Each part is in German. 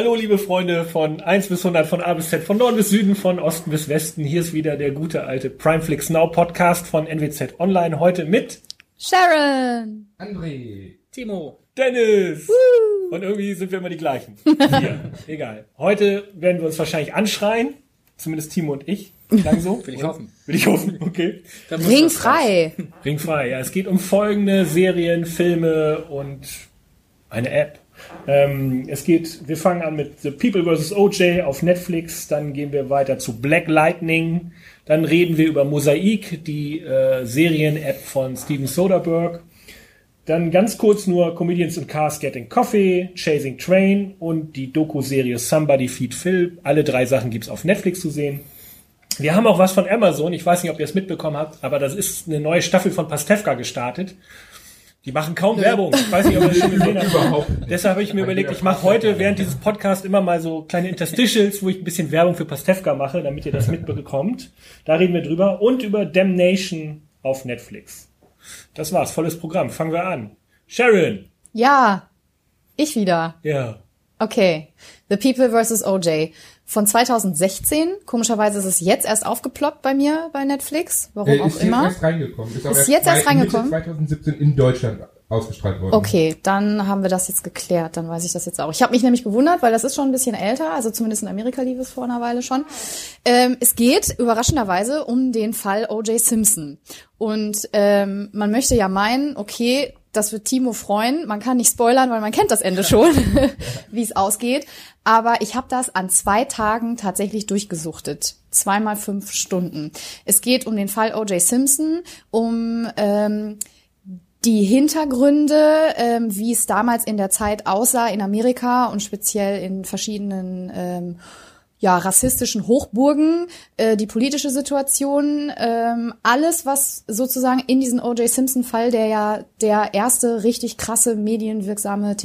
Hallo, liebe Freunde von 1 bis 100, von A bis Z, von Norden bis Süden, von Osten bis Westen. Hier ist wieder der gute alte Primeflix Now Podcast von NWZ Online. Heute mit Sharon, André, Timo, Dennis. Woo. Und irgendwie sind wir immer die gleichen. Hier, egal. Heute werden wir uns wahrscheinlich anschreien. Zumindest Timo und ich. Klang so? Will ich hoffen. Will ich hoffen, okay. ringfrei. Ringfrei, ja. Es geht um folgende Serien, Filme und eine App. Ähm, es geht, wir fangen an mit The People vs. OJ auf Netflix, dann gehen wir weiter zu Black Lightning, dann reden wir über Mosaik, die äh, Serien-App von Steven Soderbergh. Dann ganz kurz nur Comedians in Cars Getting Coffee, Chasing Train und die Doku-Serie Somebody Feed Phil. Alle drei Sachen gibt's auf Netflix zu sehen. Wir haben auch was von Amazon. Ich weiß nicht, ob ihr es mitbekommen habt, aber das ist eine neue Staffel von Pastewka gestartet. Die machen kaum Werbung. Ich weiß nicht, ob ihr das schon gesehen habt. Überhaupt Deshalb habe ich mir überlegt, ich mache heute während dieses Podcasts immer mal so kleine Interstitials, wo ich ein bisschen Werbung für Pastewka mache, damit ihr das mitbekommt. Da reden wir drüber. Und über Damnation auf Netflix. Das war's, volles Programm. Fangen wir an. Sharon. Ja, ich wieder. Ja. Okay. The People vs. OJ. Von 2016. Komischerweise ist es jetzt erst aufgeploppt bei mir bei Netflix. Warum Äh, auch ist immer. jetzt erst reingekommen. Ist, Ist jetzt erst reingekommen? 2017 in Deutschland ausgestrahlt worden. Okay, dann haben wir das jetzt geklärt. Dann weiß ich das jetzt auch. Ich habe mich nämlich gewundert, weil das ist schon ein bisschen älter. Also zumindest in Amerika lief es vor einer Weile schon. Ähm, es geht überraschenderweise um den Fall O.J. Simpson. Und ähm, man möchte ja meinen, okay, das wird Timo freuen. Man kann nicht spoilern, weil man kennt das Ende schon, wie es ausgeht. Aber ich habe das an zwei Tagen tatsächlich durchgesuchtet. Zweimal fünf Stunden. Es geht um den Fall O.J. Simpson, um ähm, die Hintergründe, ähm, wie es damals in der Zeit aussah in Amerika und speziell in verschiedenen ähm, ja, rassistischen Hochburgen, äh, die politische Situation, ähm, alles, was sozusagen in diesen O.J. Simpson-Fall, der ja der erste richtig krasse medienwirksame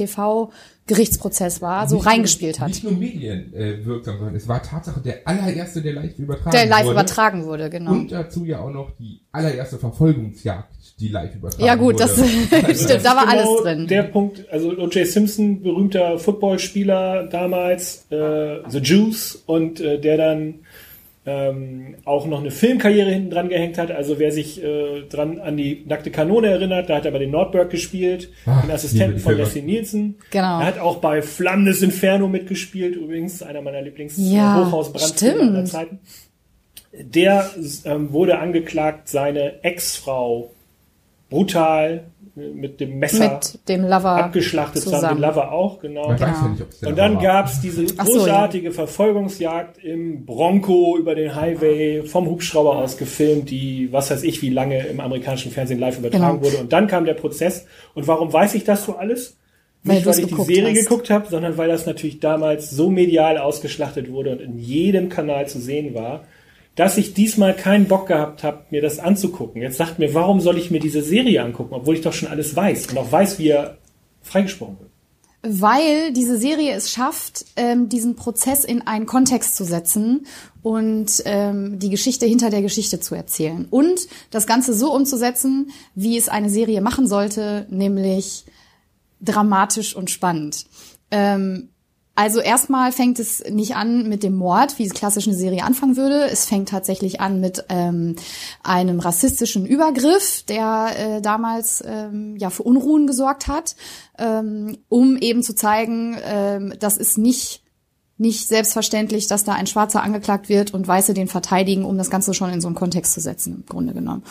TV-Gerichtsprozess war, so Nicht nur- reingespielt hat. Nicht nur Medien äh, wirksam, sondern es war Tatsache der allererste, der live übertragen Der live wurde. übertragen wurde, genau. Und dazu ja auch noch die allererste Verfolgungsjagd, die live übertragen Ja gut, wurde. das stimmt, da war alles drin. Genau Der Punkt, also O.J. Simpson, berühmter Footballspieler damals, äh, The Juice, und äh, der dann ähm, auch noch eine Filmkarriere hinten dran gehängt hat. Also wer sich äh, dran an die nackte Kanone erinnert, da hat er bei den Nordberg gespielt, Ach, den Assistenten von. Leslie Nielsen. Genau. Er hat auch bei Flammendes Inferno mitgespielt, übrigens einer meiner Lieblings Ja, Hochhausbrandfilme aller Zeiten. Der ähm, wurde angeklagt, seine Ex-Frau brutal mit dem Messer Mit dem Lover abgeschlachtet zu haben, den zusammen. Lover auch, genau. Genau. ja es Und dann war. gab's diese Ach so, großartige Verfolgungsjagd im Bronco über den Highway vom Hubschrauber aus gefilmt, die, was weiß ich, wie lange im amerikanischen Fernsehen live übertragen Genau. wurde. Und dann kam der Prozess. Und warum weiß ich das so alles? Weil Nicht, weil du's ich die Serie hast. geguckt habe, sondern weil das natürlich damals so medial ausgeschlachtet wurde und in jedem Kanal zu sehen war, dass ich diesmal keinen Bock gehabt habe, mir das anzugucken. Jetzt sagt mir, warum soll ich mir diese Serie angucken, obwohl ich doch schon alles weiß und auch weiß, wie er freigesprochen wird. weil diese Serie es schafft, ähm, diesen Prozess in einen Kontext zu setzen und ähm, die Geschichte hinter der Geschichte zu erzählen. Und das Ganze so umzusetzen, wie es eine Serie machen sollte, nämlich dramatisch und spannend. Ähm, also erstmal fängt es nicht an mit dem Mord, wie es klassisch eine Serie anfangen würde. Es fängt tatsächlich an mit ähm, einem rassistischen Übergriff, der äh, damals ähm, ja für Unruhen gesorgt hat, ähm, um eben zu zeigen, ähm, das ist nicht nicht selbstverständlich, dass da ein Schwarzer angeklagt wird und Weiße den verteidigen, um das Ganze schon in so einen Kontext zu setzen, im Grunde genommen.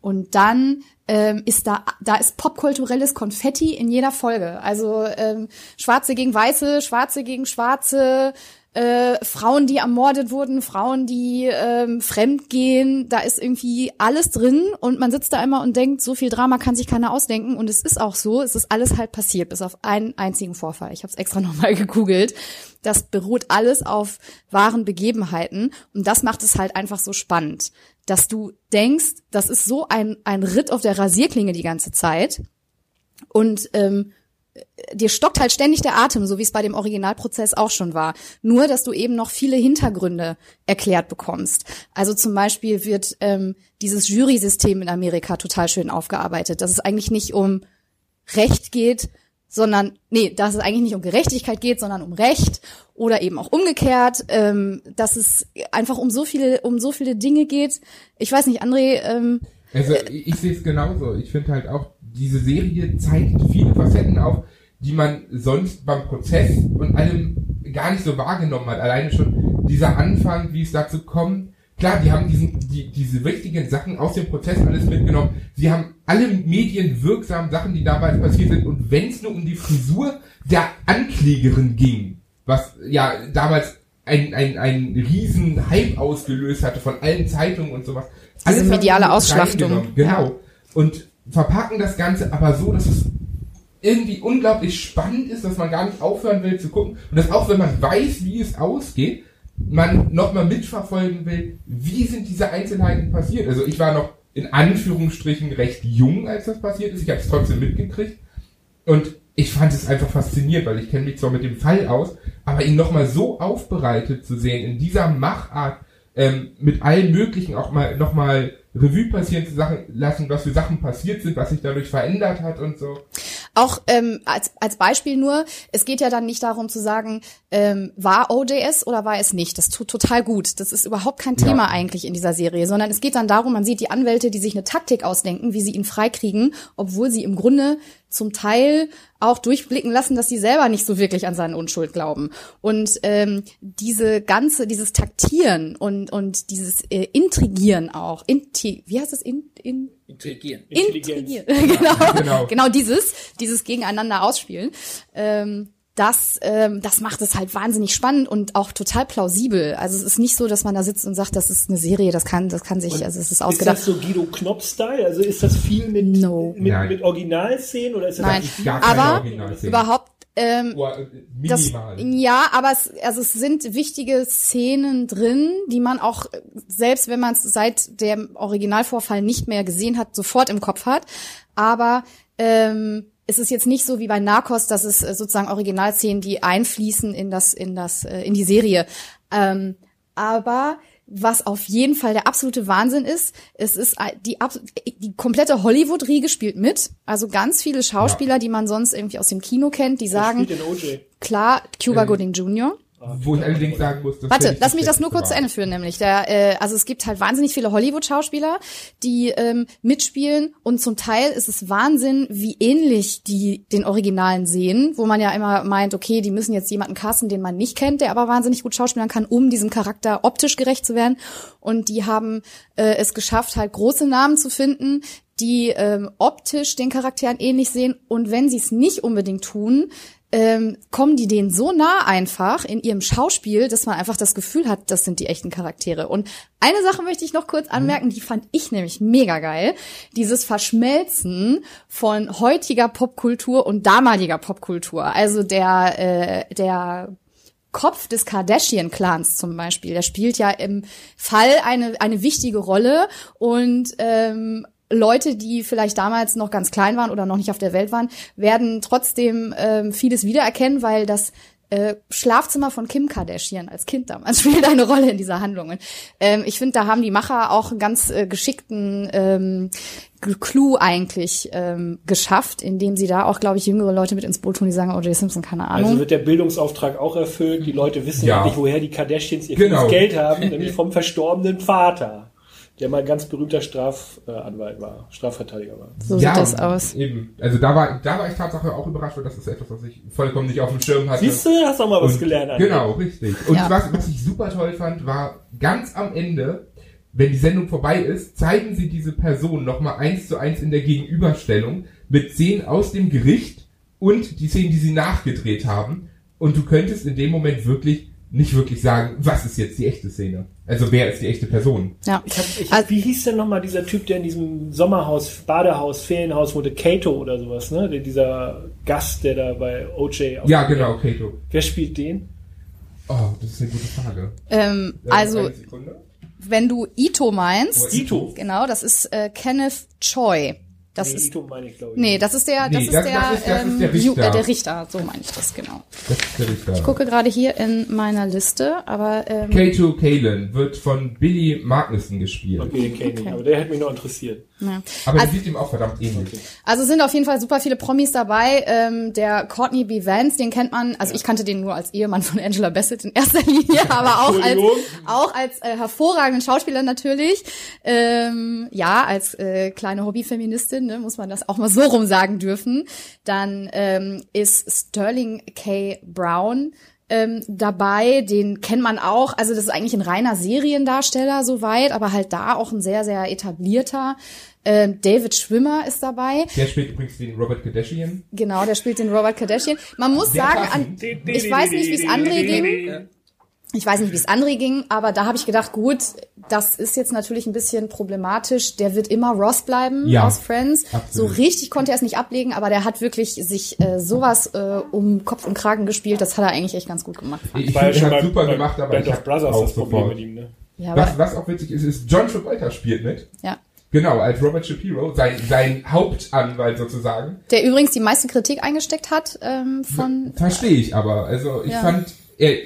Und dann ähm, ist da, da ist popkulturelles Konfetti in jeder Folge. Also ähm, Schwarze gegen Weiße, Schwarze gegen Schwarze, äh, Frauen, die ermordet wurden, Frauen, die ähm, fremd gehen, da ist irgendwie alles drin und man sitzt da immer und denkt, so viel Drama kann sich keiner ausdenken und es ist auch so, es ist alles halt passiert, bis auf einen einzigen Vorfall. Ich habe es extra nochmal gegoogelt. Das beruht alles auf wahren Begebenheiten und das macht es halt einfach so spannend, dass du denkst, das ist so ein, ein Ritt auf der Rasierklinge die ganze Zeit und ähm, dir stockt halt ständig der Atem, so wie es bei dem Originalprozess auch schon war. Nur, dass du eben noch viele Hintergründe erklärt bekommst. Also zum Beispiel wird ähm, dieses Jury-System in Amerika total schön aufgearbeitet, dass es eigentlich nicht um Recht geht, sondern nee, dass es eigentlich nicht um Gerechtigkeit geht, sondern um Recht oder eben auch umgekehrt, ähm, dass es einfach um so viele um so viele Dinge geht. Ich weiß nicht, André. Ähm, Also ich, sehe es genauso. Ich finde halt auch, diese Serie zeigt viele Facetten auf, die man sonst beim Prozess und allem gar nicht so wahrgenommen hat. Alleine schon dieser Anfang, wie es dazu kommt. Klar, die haben diesen, die, diese wichtigen Sachen aus dem Prozess alles mitgenommen. Sie haben alle medienwirksamen Sachen, die damals passiert sind. Und wenn es nur um die Frisur der Anklägerin ging, was ja damals ein, ein, ein riesen Hype ausgelöst hatte von allen Zeitungen und sowas. Diese haben mediale Ausschlachtung. Genau. Ja. Und verpacken das Ganze aber so, dass es irgendwie unglaublich spannend ist, dass man gar nicht aufhören will zu gucken. Und dass auch wenn man weiß, wie es ausgeht, man nochmal mitverfolgen will, wie sind diese Einzelheiten passiert. Also ich war noch in Anführungsstrichen recht jung, als das passiert ist. Ich habe es trotzdem mitgekriegt. Und ich fand es einfach faszinierend, weil ich kenne mich zwar mit dem Fall aus, aber ihn nochmal so aufbereitet zu sehen, in dieser Machart, ähm, mit allen möglichen auch mal nochmal Revue passieren zu Sachen lassen, was für Sachen passiert sind, was sich dadurch verändert hat und so. Auch ähm, als, als Beispiel nur, es geht ja dann nicht darum zu sagen, ähm, war OJS oder war es nicht. Das tut total gut. Das ist überhaupt kein Ja. Thema eigentlich in dieser Serie, sondern es geht dann darum, man sieht die Anwälte, die sich eine Taktik ausdenken, wie sie ihn freikriegen, obwohl sie im Grunde zum Teil auch durchblicken lassen, dass sie selber nicht so wirklich an seine Unschuld glauben. Und ähm, diese ganze, dieses Taktieren und, und dieses äh, Intrigieren auch, Inti, wie heißt das? In, in, Intrigieren. Intrigieren. genau. Genau. genau. dieses, dieses Gegeneinander ausspielen. Ähm, das, ähm, das macht es halt wahnsinnig spannend und auch total plausibel. Also es ist nicht so, dass man da sitzt und sagt, das ist eine Serie, das kann, das kann sich, also es ist Ist ausgedacht. das so Guido Knopp-Style? Also ist das viel mit, No. mit, Nein. mit Originalszenen oder ist das Nein, Gar keine aber Originalszenen. überhaupt ähm, äh, das, minimal. ja, aber es, also es sind wichtige Szenen drin, die man auch, äh, selbst wenn man es seit dem Originalvorfall nicht mehr gesehen hat, sofort im Kopf hat. Aber ähm, es ist jetzt nicht so wie bei Narcos, dass es äh, sozusagen Originalszenen, die einfließen in das, in das, äh, in die Serie. Ähm, aber was auf jeden Fall der absolute Wahnsinn ist, es ist die, die komplette Hollywood-Riege spielt mit. Also ganz viele Schauspieler, die man sonst irgendwie aus dem Kino kennt, die sagen, klar, Cuba Ähm, Gooding Jr. Wo ich allerdings sagen muss, das Warte, lass mich das nur kurz zu war. Ende führen, nämlich. Der, äh, also es gibt halt wahnsinnig viele Hollywood-Schauspieler, die ähm, mitspielen und zum Teil ist es Wahnsinn, wie ähnlich die den Originalen sehen, wo man ja immer meint, okay, die müssen jetzt jemanden casten, den man nicht kennt, der aber wahnsinnig gut schauspielern kann, um diesem Charakter optisch gerecht zu werden. Und die haben äh, es geschafft, halt große Namen zu finden, die ähm, optisch den Charakteren ähnlich sehen und wenn sie es nicht unbedingt tun, ähm, kommen die denen so nah einfach in ihrem Schauspiel, dass man einfach das Gefühl hat, das sind die echten Charaktere. Und eine Sache möchte ich noch kurz anmerken, die fand ich nämlich mega geil. Dieses Verschmelzen von heutiger Popkultur und damaliger Popkultur. Also der, äh, der Kopf des Kardashian-Clans zum Beispiel, der spielt ja im Fall eine, eine wichtige Rolle und ähm, Leute, die vielleicht damals noch ganz klein waren oder noch nicht auf der Welt waren, werden trotzdem ähm, vieles wiedererkennen, weil das äh, Schlafzimmer von Kim Kardashian als Kind damals spielt eine Rolle in dieser Handlung. Und, ähm, ich finde, da haben die Macher auch einen ganz äh, geschickten ähm, Clou eigentlich ähm, geschafft, indem sie da auch, glaube ich, jüngere Leute mit ins Boot tun, die sagen, O.J. Simpson, keine Ahnung. Also wird der Bildungsauftrag auch erfüllt. Die Leute wissen Ja. endlich, woher die Kardashians ihr Genau. ganzes Geld haben, nämlich vom verstorbenen Vater, der mal ein ganz berühmter Strafanwalt war, Strafverteidiger war. so sieht das aus. Eben. Also da war, da war ich Tatsache auch überrascht, weil das ist etwas, was ich vollkommen nicht auf dem Schirm hatte. Siehst du, hast auch mal was Und- gelernt. André. Genau, richtig. Und Ja. was, was ich super toll fand, war ganz am Ende, wenn die Sendung vorbei ist, zeigen sie diese Person nochmal eins zu eins in der Gegenüberstellung mit Szenen aus dem Gericht und die Szenen, die sie nachgedreht haben. Und du könntest in dem Moment wirklich nicht wirklich sagen, was ist jetzt die echte Szene? Also wer ist die echte Person? Ja. Ich hab, ich, Also- wie hieß denn nochmal dieser Typ, der in diesem Sommerhaus, Badehaus, Ferienhaus wohnte, Kato oder sowas, ne? Der, dieser Gast, der da bei OJ auf Ja, genau, Kato. Wer spielt den? Oh, das ist eine gute Frage. Ähm, Äh, also, wenn du Ito meinst, Oh, Ito. genau, das ist äh, Kenneth Choi. Das nee, ist, Ito meine ich, glaube ich. nee, das ist der, das Nee, ist das- der, das ist- das ist ähm, der Richter. Äh, der Richter, so meine ich das, genau. Das ist der Richter. Ich gucke gerade hier in meiner Liste, aber ähm, K2 Kalen wird von Billy Magnussen gespielt. Okay, den kenne ich, Okay. aber der hätte mich noch interessiert. ja. Aber Also- der sieht ihm auch verdammt ähnlich. Also es sind auf jeden Fall super viele Promis dabei. Ähm, der Courtney B. Vance, den kennt man, also ich kannte den nur als Ehemann von Angela Bassett in erster Linie, aber auch als, auch als äh, hervorragenden Schauspieler natürlich. Ähm, ja, als äh, kleine Hobbyfeministin ne, muss man das auch mal so rum sagen dürfen. Dann ähm, ist Sterling K. Brown ähm, dabei, den kennt man auch. Also das ist eigentlich ein reiner Seriendarsteller soweit, aber halt da auch ein sehr, sehr etablierter. Ähm, David Schwimmer ist dabei. Der spielt übrigens den Robert Kardashian. Genau, der spielt den Robert Kardashian. Man muss sagen, an, ich weiß nicht, wie es André ging. Ich weiß nicht, wie es André ging, aber da habe ich gedacht, gut, das ist jetzt natürlich ein bisschen problematisch. Der wird immer Ross bleiben Ja, aus Friends. So absolut. richtig konnte er es nicht ablegen, aber der hat wirklich sich äh, sowas äh, um Kopf und Kragen gespielt. Das hat er eigentlich echt ganz gut gemacht. Ich ja finde, schon er hat super bei gemacht, aber Band ich of Brothers auch das Problem mit ihm, ne? ich. Ja, aber, Was, was auch witzig ist, ist John Travolta spielt mit. ja. Genau, als Robert Shapiro, sein, sein Hauptanwalt sozusagen. Der übrigens die meiste Kritik eingesteckt hat ähm, von Verstehe ich aber. Also ich Ja. fand, er,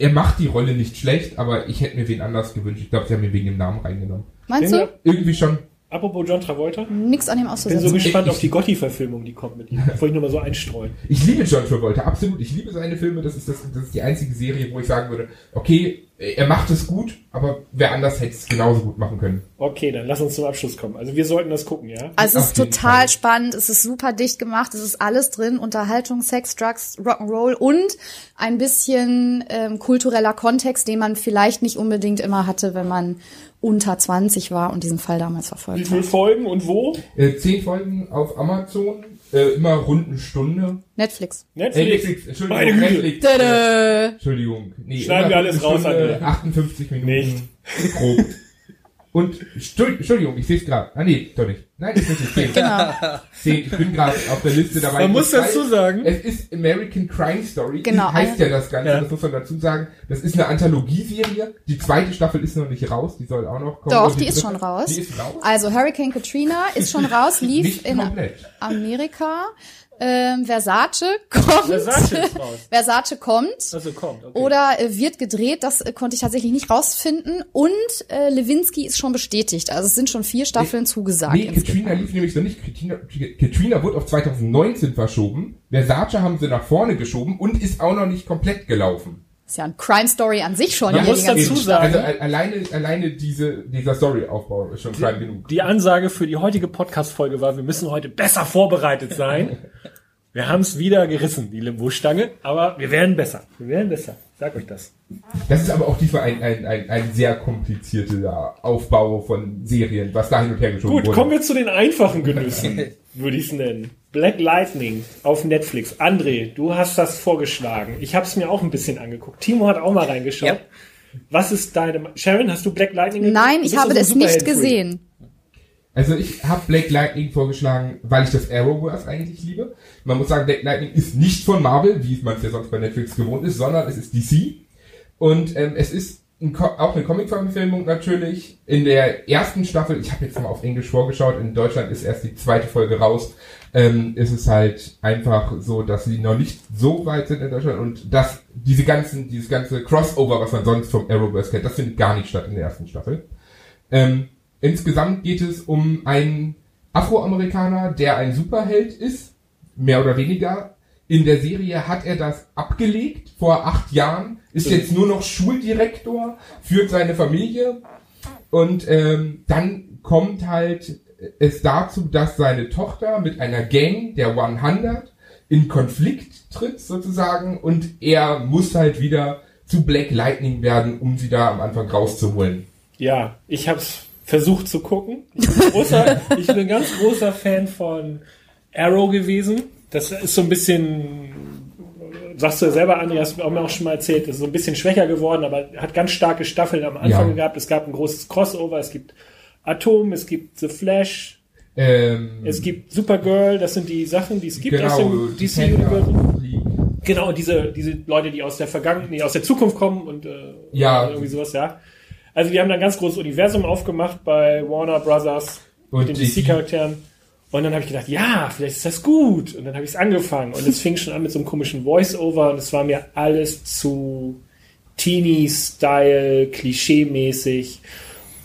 er macht die Rolle nicht schlecht, aber ich hätte mir wen anders gewünscht. Ich glaube, sie haben ihn wegen dem Namen reingenommen. Meinst du? Irgendwie schon. Apropos John Travolta. Nix an dem Bin so auszusetzen. gespannt Ich- auf die Gotti-Verfilmung, die kommt mit ihm. Wollte ich nur mal so einstreuen. Ich liebe John Travolta, absolut. Ich liebe seine Filme. Das ist, das, das ist die einzige Serie, wo ich sagen würde, okay, er macht es gut, aber wer anders hätte es genauso gut machen können. Okay, dann lass uns zum Abschluss kommen. Also wir sollten das gucken, ja? Also es ist total Fall. spannend, es ist super dicht gemacht, es ist alles drin, Unterhaltung, Sex, Drugs, Rock'n'Roll und ein bisschen ähm, kultureller Kontext, den man vielleicht nicht unbedingt immer hatte, wenn man unter 20 war und diesen Fall damals Wie verfolgt viele hat. Folgen und wo? Äh, zehn Folgen auf Amazon, äh, immer rund eine Stunde. Netflix. Äh, Netflix. Netflix, Entschuldigung, Meine Güte. Netflix. Tada! Entschuldigung. Nee, Schneiden wir alles eine raus, Stunde, André. 58 Minuten. Nicht. Grob. Und, Entschuldigung, ich sehe es gerade. Ah nee, doch nicht. Nein, das ist nicht 10. Genau. 10. Ich bin gerade auf der Liste dabei. Man muss Das dazu sagen- Es ist American Crime Story. Genau. Heißt ja das Ganze, Ja. das muss man dazu sagen. Das ist eine Anthologieserie. Die zweite Staffel ist noch nicht raus. Die soll auch noch kommen. Doch, Und die ist dritte- schon raus. Die ist raus? Also Hurricane Katrina ist schon raus, lief Nicht in komplett. Amerika. Ähm, Versace kommt. Versace ist raus. Versace kommt. Also kommt. Okay. Oder äh, wird gedreht, das äh, konnte ich tatsächlich nicht rausfinden. Und äh, Lewinsky ist schon bestätigt. Also es sind schon vier Staffeln zugesagt. Nee. Katrina lief nämlich noch nicht. Katrina, Katrina wurde auf 2019 verschoben. Versace haben sie nach vorne geschoben und ist auch noch nicht komplett gelaufen. Ist ja ein Crime Story an sich schon. Man muss dazu sagen- Also alleine, alleine diese, dieser Storyaufbau ist schon klein genug. Die Ansage für die heutige Podcast-Folge war, wir müssen heute besser vorbereitet sein. Wir haben es wieder gerissen, die Limbo-Stange, aber wir werden besser. Wir werden besser. Sag euch das. Das ist aber auch diesmal ein, ein, ein, ein sehr komplizierter Aufbau von Serien, was da hin und her geschoben Gut, wurde. kommen wir zu den einfachen Genüssen, würde ich es nennen. Black Lightning auf Netflix. André, du hast das vorgeschlagen. Ich habe es mir auch ein bisschen angeguckt. Timo hat auch mal reingeschaut. Ja. Was ist deine... Sharon, hast du Black Lightning geguckt? Nein, ich habe doch so ein das nicht gesehen. Also ich habe Black Lightning vorgeschlagen, weil ich das Arrowverse eigentlich liebe. Man muss sagen, Black Lightning ist nicht von Marvel, wie man es ja sonst bei Netflix gewohnt ist, sondern es ist DC. Und ähm, es ist ein auch eine Comic-Verfilmung natürlich. In der ersten Staffel, ich habe jetzt mal auf Englisch vorgeschaut, in Deutschland ist erst die zweite Folge raus, ähm, ist es halt einfach so, dass sie noch nicht so weit sind in Deutschland und dass diese ganzen, dieses ganze Crossover, was man sonst vom Arrowverse kennt, das findet gar nicht statt in der ersten Staffel. Ähm, insgesamt geht es um einen Afroamerikaner, der ein Superheld ist, mehr oder weniger. In der Serie hat er das abgelegt vor acht Jahren, ist jetzt nur noch Schuldirektor, führt seine Familie und ähm, dann kommt halt es dazu, dass seine Tochter mit einer Gang der 100 in Konflikt tritt sozusagen und er muss halt wieder zu Black Lightning werden, um sie da am Anfang rauszuholen. Ja, ich habe es versucht zu gucken. Ich bin, großer, ich bin ein ganz großer Fan von Arrow gewesen. Das ist so ein bisschen, sagst du ja selber, André, hast du mir auch schon mal erzählt, ist so ein bisschen schwächer geworden, aber hat ganz starke Staffeln am Anfang Ja. gehabt. Es gab ein großes Crossover, es gibt Atom, es gibt The Flash, Ähm, es gibt Supergirl, das sind die Sachen, die es gibt aus genau, dem Defender DC-Universum. Genau, diese, diese Leute, die aus der Vergangenheit, nee, aus der Zukunft kommen und äh, Ja. irgendwie sowas, ja. Also die haben da ein ganz großes Universum aufgemacht bei Warner Brothers Und mit den DC. DC-Charakteren. Und dann habe ich gedacht, ja, vielleicht ist das gut. Und dann habe ich es angefangen. Und es fing schon an mit so einem komischen Voice-Over. Und es war mir alles zu Teenie-Style, klischee-mäßig.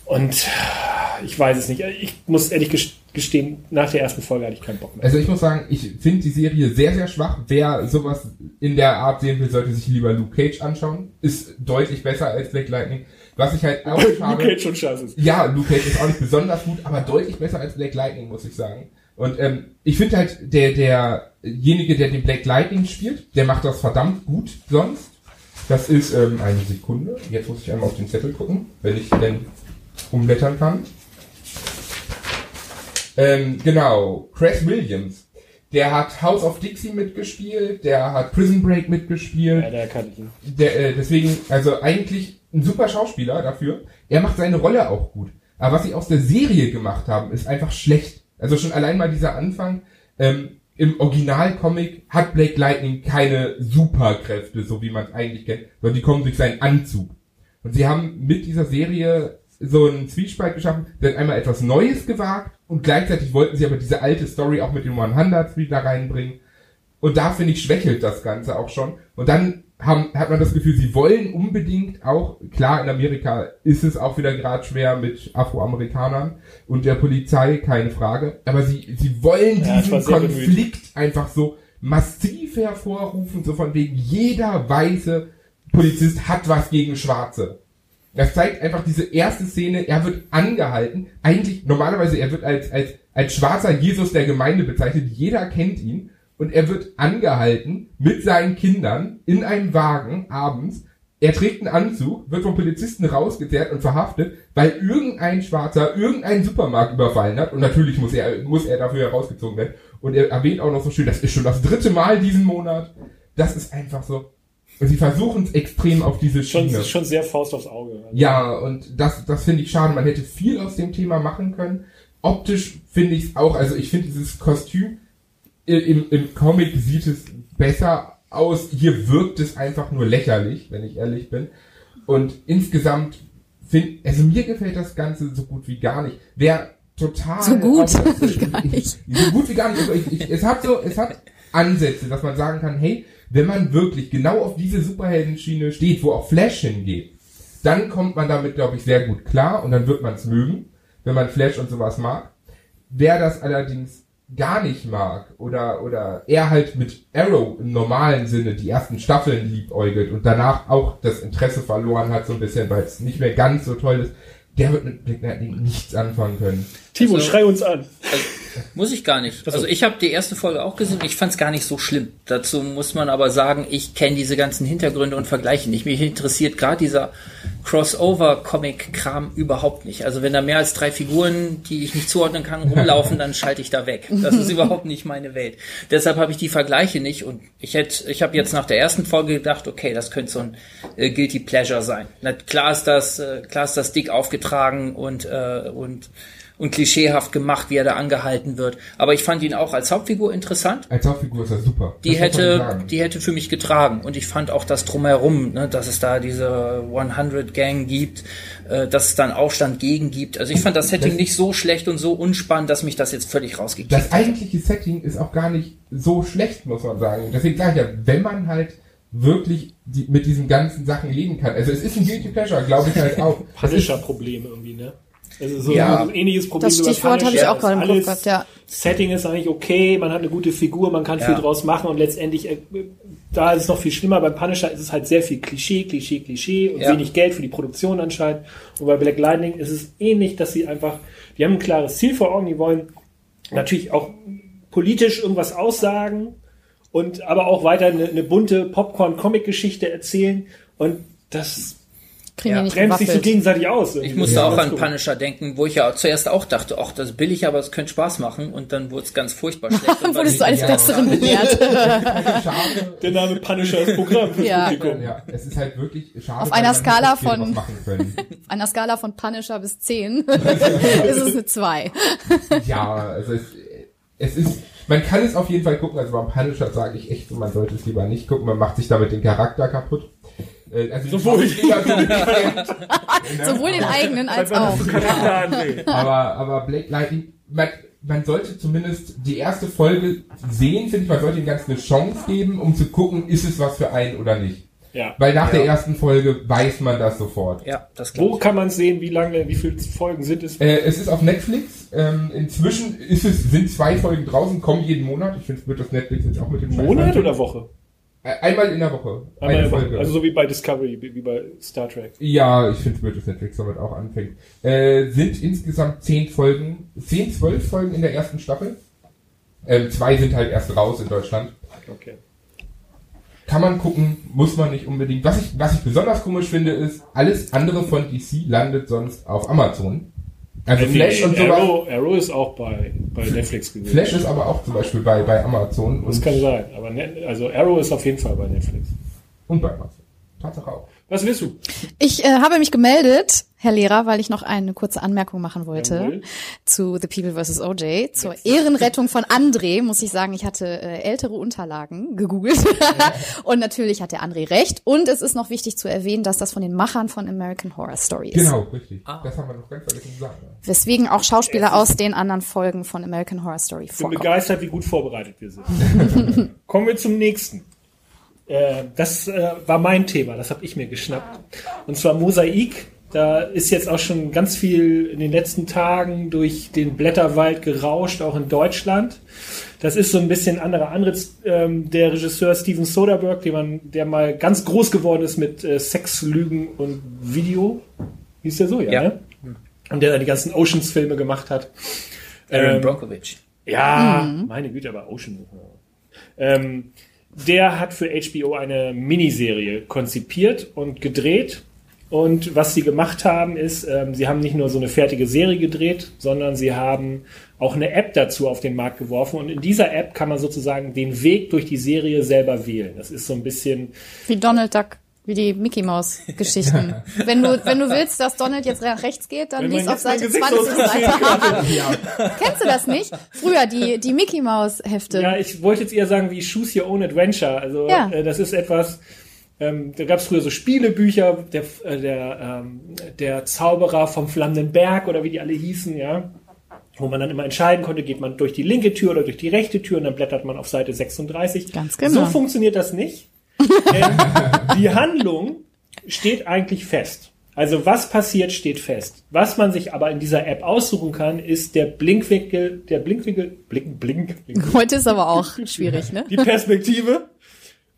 Und ich weiß es nicht. Ich muss ehrlich gestehen, nach der ersten Folge hatte ich keinen Bock mehr. Also ich muss sagen, ich finde die Serie sehr, sehr schwach. Wer sowas in der Art sehen will, sollte sich lieber Luke Cage anschauen. Ist deutlich besser als Black Lightning. Was ich halt auch habe. Luke Cage schon scheiße. Ja, Luke Cage ist auch nicht besonders gut, aber deutlich besser als Black Lightning, muss ich sagen. Und ähm, ich finde halt, der, derjenige, der den Black Lightning spielt, der macht das verdammt gut sonst. Das ist ähm, eine Sekunde. Jetzt muss ich einmal auf den Zettel gucken, wenn ich denn umblättern kann. Ähm, genau, Chris Williams. Der hat House of Dixie mitgespielt, der hat Prison Break mitgespielt. Ja, der kann ich ihn. Der, äh, deswegen, also eigentlich ein super Schauspieler dafür. Er macht seine Rolle auch gut. Aber was sie aus der Serie gemacht haben, ist einfach schlecht. Also schon allein mal dieser Anfang. Ähm, Im Originalcomic hat Blake Lightning keine Superkräfte, so wie man es eigentlich kennt, sondern die kommen durch seinen Anzug. Und sie haben mit dieser Serie so einen Zwiespalt geschaffen, der einmal etwas Neues gewagt und gleichzeitig wollten sie aber diese alte Story auch mit den 100 wieder reinbringen. Und da finde ich schwächelt das Ganze auch schon. Und dann haben, hat man das Gefühl, sie wollen unbedingt auch, klar, in Amerika ist es auch wieder gerade schwer mit Afroamerikanern und der Polizei, keine Frage, aber sie, sie wollen ja, diesen Konflikt bemüht. einfach so massiv hervorrufen, so von wegen jeder weiße Polizist hat was gegen Schwarze. Das zeigt einfach diese erste Szene, er wird angehalten, eigentlich, normalerweise, er wird als, als, als schwarzer Jesus der Gemeinde bezeichnet, jeder kennt ihn, und er wird angehalten mit seinen Kindern in einem Wagen abends. Er trägt einen Anzug, wird vom Polizisten rausgezerrt und verhaftet, weil irgendein Schwarzer irgendeinen Supermarkt überfallen hat. Und natürlich muss er, muss er dafür herausgezogen werden. Und er erwähnt auch noch so schön, das ist schon das dritte Mal diesen Monat. Das ist einfach so. Sie versuchen es extrem auf diese Schiene. Schon, schon sehr Faust aufs Auge. Also. Ja, und das, das finde ich schade. Man hätte viel aus dem Thema machen können. Optisch finde ich es auch, also ich finde dieses Kostüm im, im Comic sieht es besser aus. Hier wirkt es einfach nur lächerlich, wenn ich ehrlich bin. Und insgesamt finde, also mir gefällt das Ganze so gut wie gar nicht. Wer total so gut wie gar nicht. So gut wie gar nicht. Also ich, ich, es hat so, es hat Ansätze, dass man sagen kann, hey, wenn man wirklich genau auf diese Superheldenschiene steht, wo auch Flash hingeht, dann kommt man damit, glaube ich, sehr gut klar und dann wird man es mögen, wenn man Flash und sowas mag. Wer das allerdings gar nicht mag oder oder er halt mit Arrow im normalen Sinne die ersten Staffeln liebäugelt und danach auch das Interesse verloren hat so ein bisschen, weil es nicht mehr ganz so toll ist, der wird mit Black Lightning nichts anfangen können. Timo, also, schrei uns an. Also, muss ich gar nicht. Also ich habe die erste Folge auch gesehen. Ich fand es gar nicht so schlimm. Dazu muss man aber sagen, ich kenne diese ganzen Hintergründe und Vergleiche nicht. Mich interessiert gerade dieser Crossover-Comic-Kram überhaupt nicht. Also wenn da mehr als drei Figuren, die ich nicht zuordnen kann, rumlaufen, dann schalte ich da weg. Das ist überhaupt nicht meine Welt. Deshalb habe ich die Vergleiche nicht und ich hätte, ich habe jetzt nach der ersten Folge gedacht, okay, das könnte so ein äh, guilty pleasure sein. Na, klar ist das, äh, klar ist das dick aufgetragen und äh, und und klischeehaft gemacht, wie er da angehalten wird. Aber ich fand ihn auch als Hauptfigur interessant. Als Hauptfigur ist er super. Die das hätte, die hätte für mich getragen. Und ich fand auch das drumherum, ne, dass es da diese 100 Gang gibt, äh, dass es dann Aufstand gegen gibt. Also ich fand das Setting das, nicht so schlecht und so unspannend, dass mich das jetzt völlig rausgekickt Das eigentliche Setting ist auch gar nicht so schlecht, muss man sagen. Deswegen sage ich ja, wenn man halt wirklich die, mit diesen ganzen Sachen leben kann. Also es ist ein Guilty Pleasure, glaube ich halt auch. Punisher-Problem irgendwie, ne? Also so ja, ein ähnliches Problem. Das Stichwort habe ich auch gerade im Kopf gehabt, ja. Setting ist eigentlich okay, man hat eine gute Figur, man kann ja. viel draus machen und letztendlich, äh, da ist es noch viel schlimmer. Beim Punisher ist es halt sehr viel Klischee, Klischee, Klischee und ja. wenig Geld für die Produktion anscheinend. Und bei Black Lightning ist es ähnlich, dass sie einfach, die haben ein klares Ziel vor Augen, die wollen natürlich auch politisch irgendwas aussagen und aber auch weiter eine, eine bunte Popcorn-Comic-Geschichte erzählen und das kriegen ja. nicht Bremst sich so gegenseitig aus. Irgendwie. Ich musste ja, auch an Punisher denken, wo ich ja zuerst auch dachte, ach, das ist billig, aber es könnte Spaß machen und dann wurde es ganz furchtbar schlecht. Dann wurdest du als ja, Besseren belehrt. Der Name Punisher ist Programm fürs ja. Publikum. Ja, es ist halt wirklich schade. Auf einer Skala von, auf einer Skala von Punisher bis 10 ist es eine 2. ja, also es, es ist, man kann es auf jeden Fall gucken, also beim Punisher sage ich echt, man sollte es lieber nicht gucken, man macht sich damit den Charakter kaputt. Äh, also sowohl, sowohl den eigenen als auch. aber, aber Blake Lightning, man, man sollte zumindest die erste Folge sehen, finde ich, man sollte ihm ganz eine Chance geben, um zu gucken, ist es was für einen oder nicht. Ja. Weil nach ja. der ersten Folge weiß man das sofort. Ja, das Wo glaube kann man sehen, wie lange, wie viele Folgen sind es? Äh, es ist auf Netflix. Ähm, inzwischen ist es, sind zwei Folgen draußen, kommen jeden Monat. Ich finde, es wird das Netflix jetzt auch mit dem Monat Scheiß- oder Woche? Einmal in der Woche. Einmal eine in der Woche. Folge. Also so wie bei Discovery, wie bei Star Trek. ja, ich finde, es wird das Netflix damit auch anfängt. Äh, sind insgesamt zehn Folgen, zehn, zwölf Folgen in der ersten Staffel. Ähm, zwei sind halt erst raus in Deutschland. Okay. Kann man gucken, muss man nicht unbedingt. Was ich, was ich besonders komisch finde, ist, alles andere von DC landet sonst auf Amazon. Also Äh, Flash und sowas. Arrow, Arrow ist auch bei, bei Netflix gewesen. Flash ist aber auch zum Beispiel bei, bei Amazon Das und, kann sein. Aber Net, also Arrow ist auf jeden Fall bei Netflix. und bei Amazon. Tatsache auch. Was willst du? Ich äh, habe mich gemeldet, Herr Lehrer, weil ich noch eine kurze Anmerkung machen wollte Jawohl. zu The People vs. OJ. Zur Ehrenrettung von André muss ich sagen, ich hatte äh, ältere Unterlagen gegoogelt und natürlich hat der André recht. Und es ist noch wichtig zu erwähnen, dass das von den Machern von American Horror Story ist. Genau, richtig. Das haben wir noch ganz vergessen zu sagen. Weswegen auch Schauspieler aus den anderen Folgen von American Horror Story Ich bin vorkommen. begeistert, wie gut vorbereitet wir sind. Kommen wir zum nächsten. Äh, das äh, war mein Thema, das habe ich mir geschnappt. Und zwar Mosaik. Da ist jetzt auch schon ganz viel in den letzten Tagen durch den Blätterwald gerauscht, auch in Deutschland. Das ist so ein bisschen anderer Anritz. Ähm, der Regisseur Steven Soderbergh, der, man, der mal ganz groß geworden ist mit äh, Sex, Lügen und Video. Hieß der so, ja? Ja. Ne? Und der dann die ganzen Oceans-Filme gemacht hat. Aaron Ähm, Brockovich. ja, meine Güte, aber Ocean. Ähm, der hat für HBO eine Miniserie konzipiert und gedreht. Und was sie gemacht haben, ist, ähm, sie haben nicht nur so eine fertige Serie gedreht, sondern sie haben auch eine App dazu auf den Markt geworfen. Und in dieser App kann man sozusagen den Weg durch die Serie selber wählen. Das ist so ein bisschen, Wie Donald Duck, wie die Mickey Maus Geschichten. wenn du wenn du willst, dass Donald jetzt nach rechts geht, dann lies auf Seite Gesicht 20 so- Seite. Kennst du das nicht? Früher die die Mickey Maus Hefte. Ja, ich wollte jetzt eher sagen wie Choose Your Own Adventure. Also Ja. äh, das ist etwas, ähm, da gab es früher so Spielebücher, der, äh, der, ähm, der Zauberer vom flammenden Berg oder wie die alle hießen, ja. Wo man dann immer entscheiden konnte, geht man durch die linke Tür oder durch die rechte Tür und dann blättert man auf Seite 36. Ganz genau. So funktioniert das nicht. Denn die Handlung steht eigentlich fest. Also was passiert, steht fest. Was man sich aber in dieser App aussuchen kann, ist der Blinkwinkel, der Blinkwinkel, Blink, Blink, Blink Heute ist aber auch schwierig, ne? die Perspektive,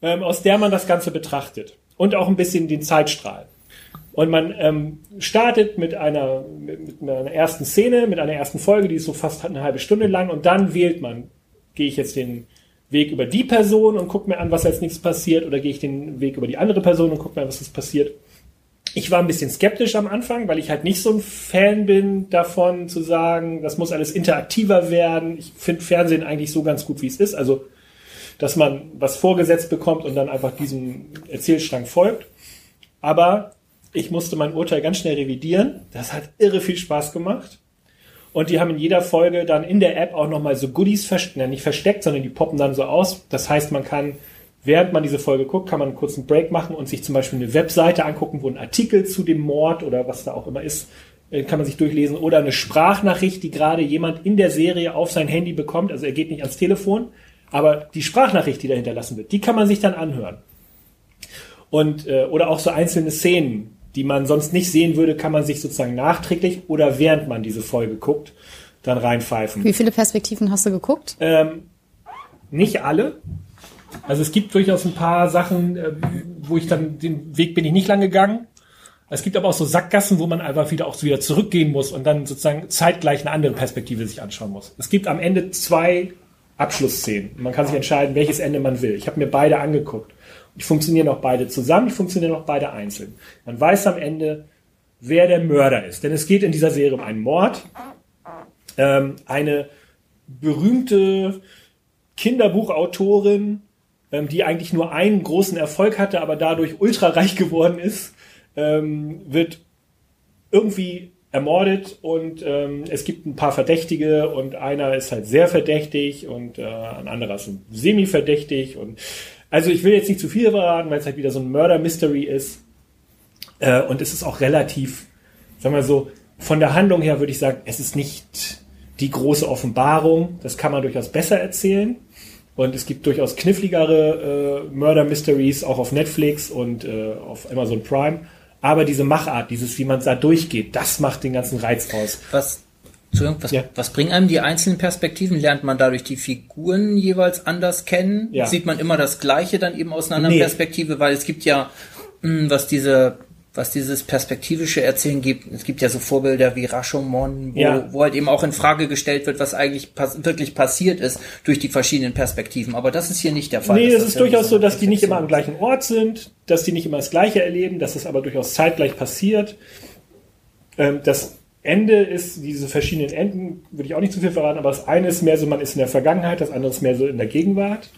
ähm, aus der man das Ganze betrachtet. Und auch ein bisschen den Zeitstrahl. Und man ähm, startet mit einer, mit einer ersten Szene, mit einer ersten Folge, die ist so fast eine halbe Stunde lang. Und dann wählt man, gehe ich jetzt den Weg über die Person und gucke mir an, was als nächstes passiert, oder gehe ich den Weg über die andere Person und gucke mir an, was jetzt passiert. Ich war ein bisschen skeptisch am Anfang, weil ich halt nicht so ein Fan bin davon zu sagen, das muss alles interaktiver werden. Ich finde Fernsehen eigentlich so ganz gut, wie es ist. Also dass man was vorgesetzt bekommt und dann einfach diesem Erzählstrang folgt. Aber ich musste mein Urteil ganz schnell revidieren. Das hat irre viel Spaß gemacht. Und die haben in jeder Folge dann in der App auch nochmal so Goodies versteckt, nicht versteckt, sondern die poppen dann so aus. Das heißt, man kann, während man diese Folge guckt, kann man einen kurzen Break machen und sich zum Beispiel eine Webseite angucken, wo ein Artikel zu dem Mord oder was da auch immer ist, äh, kann man sich durchlesen. Oder eine Sprachnachricht, die gerade jemand in der Serie auf sein Handy bekommt. Also er geht nicht ans Telefon, aber die Sprachnachricht, die da hinterlassen wird, die kann man sich dann anhören. Und, äh, oder auch so einzelne Szenen, die man sonst nicht sehen würde, kann man sich sozusagen nachträglich oder während man diese Folge guckt, dann reinpfeifen. Wie viele Perspektiven hast du geguckt? Ähm, nicht alle. Also es gibt durchaus ein paar Sachen, äh, wo ich dann den Weg bin ich nicht lang gegangen. Es gibt aber auch so Sackgassen, wo man einfach wieder auch wieder zurückgehen muss und dann sozusagen zeitgleich eine andere Perspektive sich anschauen muss. Es gibt am Ende zwei Abschlussszenen. Man kann sich entscheiden, welches Ende man will. Ich habe mir beide angeguckt. Die funktionieren auch beide zusammen, die funktionieren auch beide einzeln. Man weiß am Ende, wer der Mörder ist. Denn es geht in dieser Serie um einen Mord. Ähm, eine berühmte Kinderbuchautorin, ähm, die eigentlich nur einen großen Erfolg hatte, aber dadurch ultrareich geworden ist, ähm, wird irgendwie ermordet und ähm, es gibt ein paar Verdächtige und einer ist halt sehr verdächtig und äh, ein anderer ist semi-verdächtig und also ich will jetzt nicht zu viel verraten, weil es halt wieder so ein Murder-Mystery ist äh, und es ist auch relativ, sagen wir so, von der Handlung her würde ich sagen, es ist nicht die große Offenbarung. Das kann man durchaus besser erzählen. Und es gibt durchaus kniffligere äh, Murder Mysteries auch auf Netflix und äh, auf Amazon Prime. Aber diese Machart, dieses, wie man da durchgeht, das macht den ganzen Reiz aus. Was, was, Ja. was bringen einem die einzelnen Perspektiven? Lernt man dadurch die Figuren jeweils anders kennen? Ja. Sieht man immer das Gleiche dann eben aus einer anderen Nee. Perspektive? Weil es gibt ja, mh, was diese was dieses perspektivische Erzählen gibt, es gibt ja so Vorbilder wie Rashomon, wo, Ja. wo halt eben auch in Frage gestellt wird, was eigentlich pass wirklich passiert ist durch die verschiedenen Perspektiven. Aber das ist hier nicht der Fall. Nee, es ist ja durchaus so, dass die nicht immer am gleichen Ort sind, dass die nicht immer das Gleiche erleben, dass es aber durchaus zeitgleich passiert. Ähm, das Ende ist, diese verschiedenen Enden, würde ich auch nicht zu viel verraten, aber das eine ist mehr so, man ist in der Vergangenheit, das andere ist mehr so in der Gegenwart.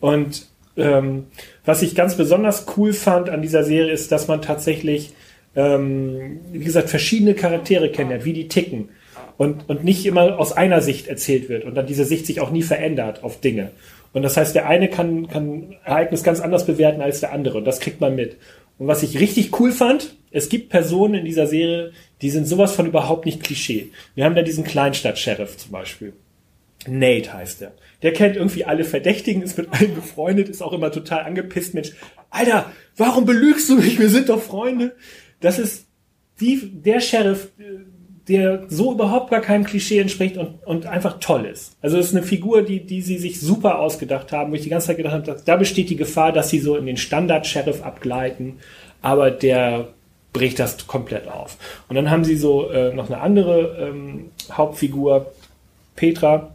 Und ähm, was ich ganz besonders cool fand an dieser Serie ist, dass man tatsächlich, ähm, wie gesagt, verschiedene Charaktere kennenlernt, wie die ticken. Und, und nicht immer aus einer Sicht erzählt wird und dann diese Sicht sich auch nie verändert auf Dinge. Und das heißt, der eine kann, kann Ereignis ganz anders bewerten als der andere und das kriegt man mit. Und was ich richtig cool fand, es gibt Personen in dieser Serie, die sind sowas von überhaupt nicht Klischee. Wir haben da diesen Kleinstadt-Sheriff zum Beispiel. Nate heißt er. Der kennt irgendwie alle Verdächtigen, ist mit allen befreundet, ist auch immer total angepisst. Mensch, Alter, warum belügst du mich? Wir sind doch Freunde. Das ist die, der Sheriff, der so überhaupt gar keinem Klischee entspricht und, und einfach toll ist. Also es ist eine Figur, die, die sie sich super ausgedacht haben, wo ich die ganze Zeit gedacht habe, da besteht die Gefahr, dass sie so in den Standard-Sheriff abgleiten, aber der bricht das komplett auf. Und dann haben sie so äh, noch eine andere ähm, Hauptfigur, Petra,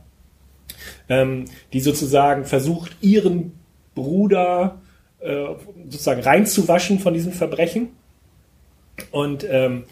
ähm, die sozusagen versucht, ihren Bruder äh, sozusagen reinzuwaschen von diesem Verbrechen. Und ähm,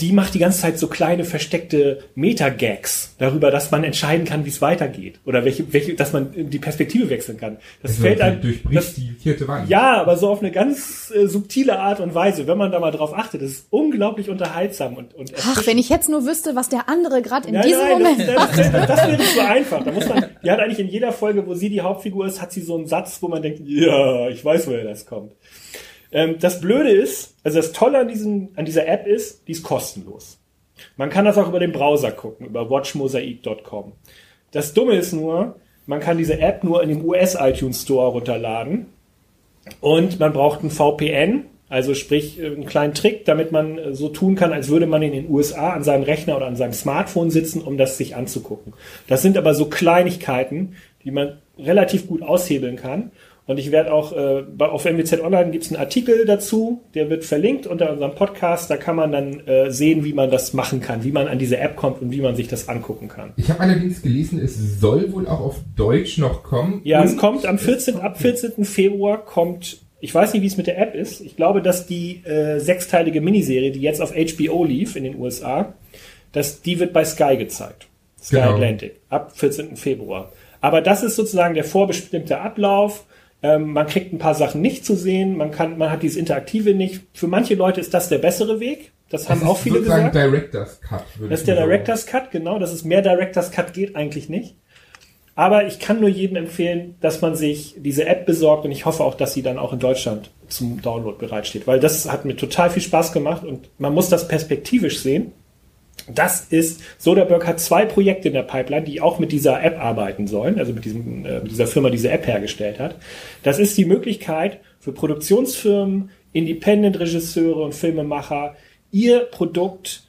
die macht die ganze Zeit so kleine versteckte Meta-Gags darüber, dass man entscheiden kann, wie es weitergeht. Oder welche, welche, dass man die Perspektive wechseln kann. Das Also, fällt einem. durchbricht Das, die vierte Wand. ja, aber so auf eine ganz äh, subtile Art und Weise, wenn man da mal drauf achtet. Das ist unglaublich unterhaltsam und, und Ach, wenn ich jetzt nur wüsste, was der andere gerade in Nein, diesem nein, Moment das, das, das, das wäre zu einfach. Da muss man, die hat eigentlich in jeder Folge, wo sie die Hauptfigur ist, hat sie so einen Satz, wo man denkt, ja, ich weiß, woher das kommt. Ähm, das Blöde ist, also das Tolle an, diesem, an dieser App ist, die ist kostenlos. Man kann das auch über den Browser gucken, über watchmosaic.com. Das Dumme ist nur, man kann diese App nur in dem US iTunes Store runterladen und man braucht ein VPN, also sprich äh, einen kleinen Trick, damit man äh, so tun kann, als würde man in den USA an seinem Rechner oder an seinem Smartphone sitzen, um das sich anzugucken. Das sind aber so Kleinigkeiten, die man relativ gut aushebeln kann. Und ich werde auch, äh, auf MWZ Online gibt es einen Artikel dazu, der wird verlinkt unter unserem Podcast. Da kann man dann äh, sehen, wie man das machen kann, wie man an diese App kommt und wie man sich das angucken kann. Ich habe allerdings gelesen, es soll wohl auch auf Deutsch noch kommen. Ja, es kommt am 14. ab 14. Februar kommt, ich weiß nicht, wie es mit der App ist. Ich glaube, dass die äh, sechsteilige Miniserie, die jetzt auf HBO lief in den USA, dass die wird bei Sky gezeigt. Sky Genau. Atlantic ab 14. Februar. Aber das ist sozusagen der vorbestimmte Ablauf. Ähm, man kriegt ein paar Sachen nicht zu sehen, man kann, man hat dieses Interaktive nicht. Für manche Leute ist das der bessere Weg. Das es haben ist auch viele gesagt. Director's Cut. würde Das ist der mal sagen. Director's Cut, genau. Das ist mehr Director's Cut geht eigentlich nicht. Aber ich kann nur jedem empfehlen, dass man sich diese App besorgt und ich hoffe auch, dass sie dann auch in Deutschland zum Download bereitsteht, weil das hat mir total viel Spaß gemacht und man muss das perspektivisch sehen. Das ist, Soderbergh hat zwei Projekte in der Pipeline, die auch mit dieser App arbeiten sollen, also mit, diesem, äh, mit dieser Firma, die diese App hergestellt hat. Das ist die Möglichkeit für Produktionsfirmen, Independent-Regisseure und Filmemacher, ihr Produkt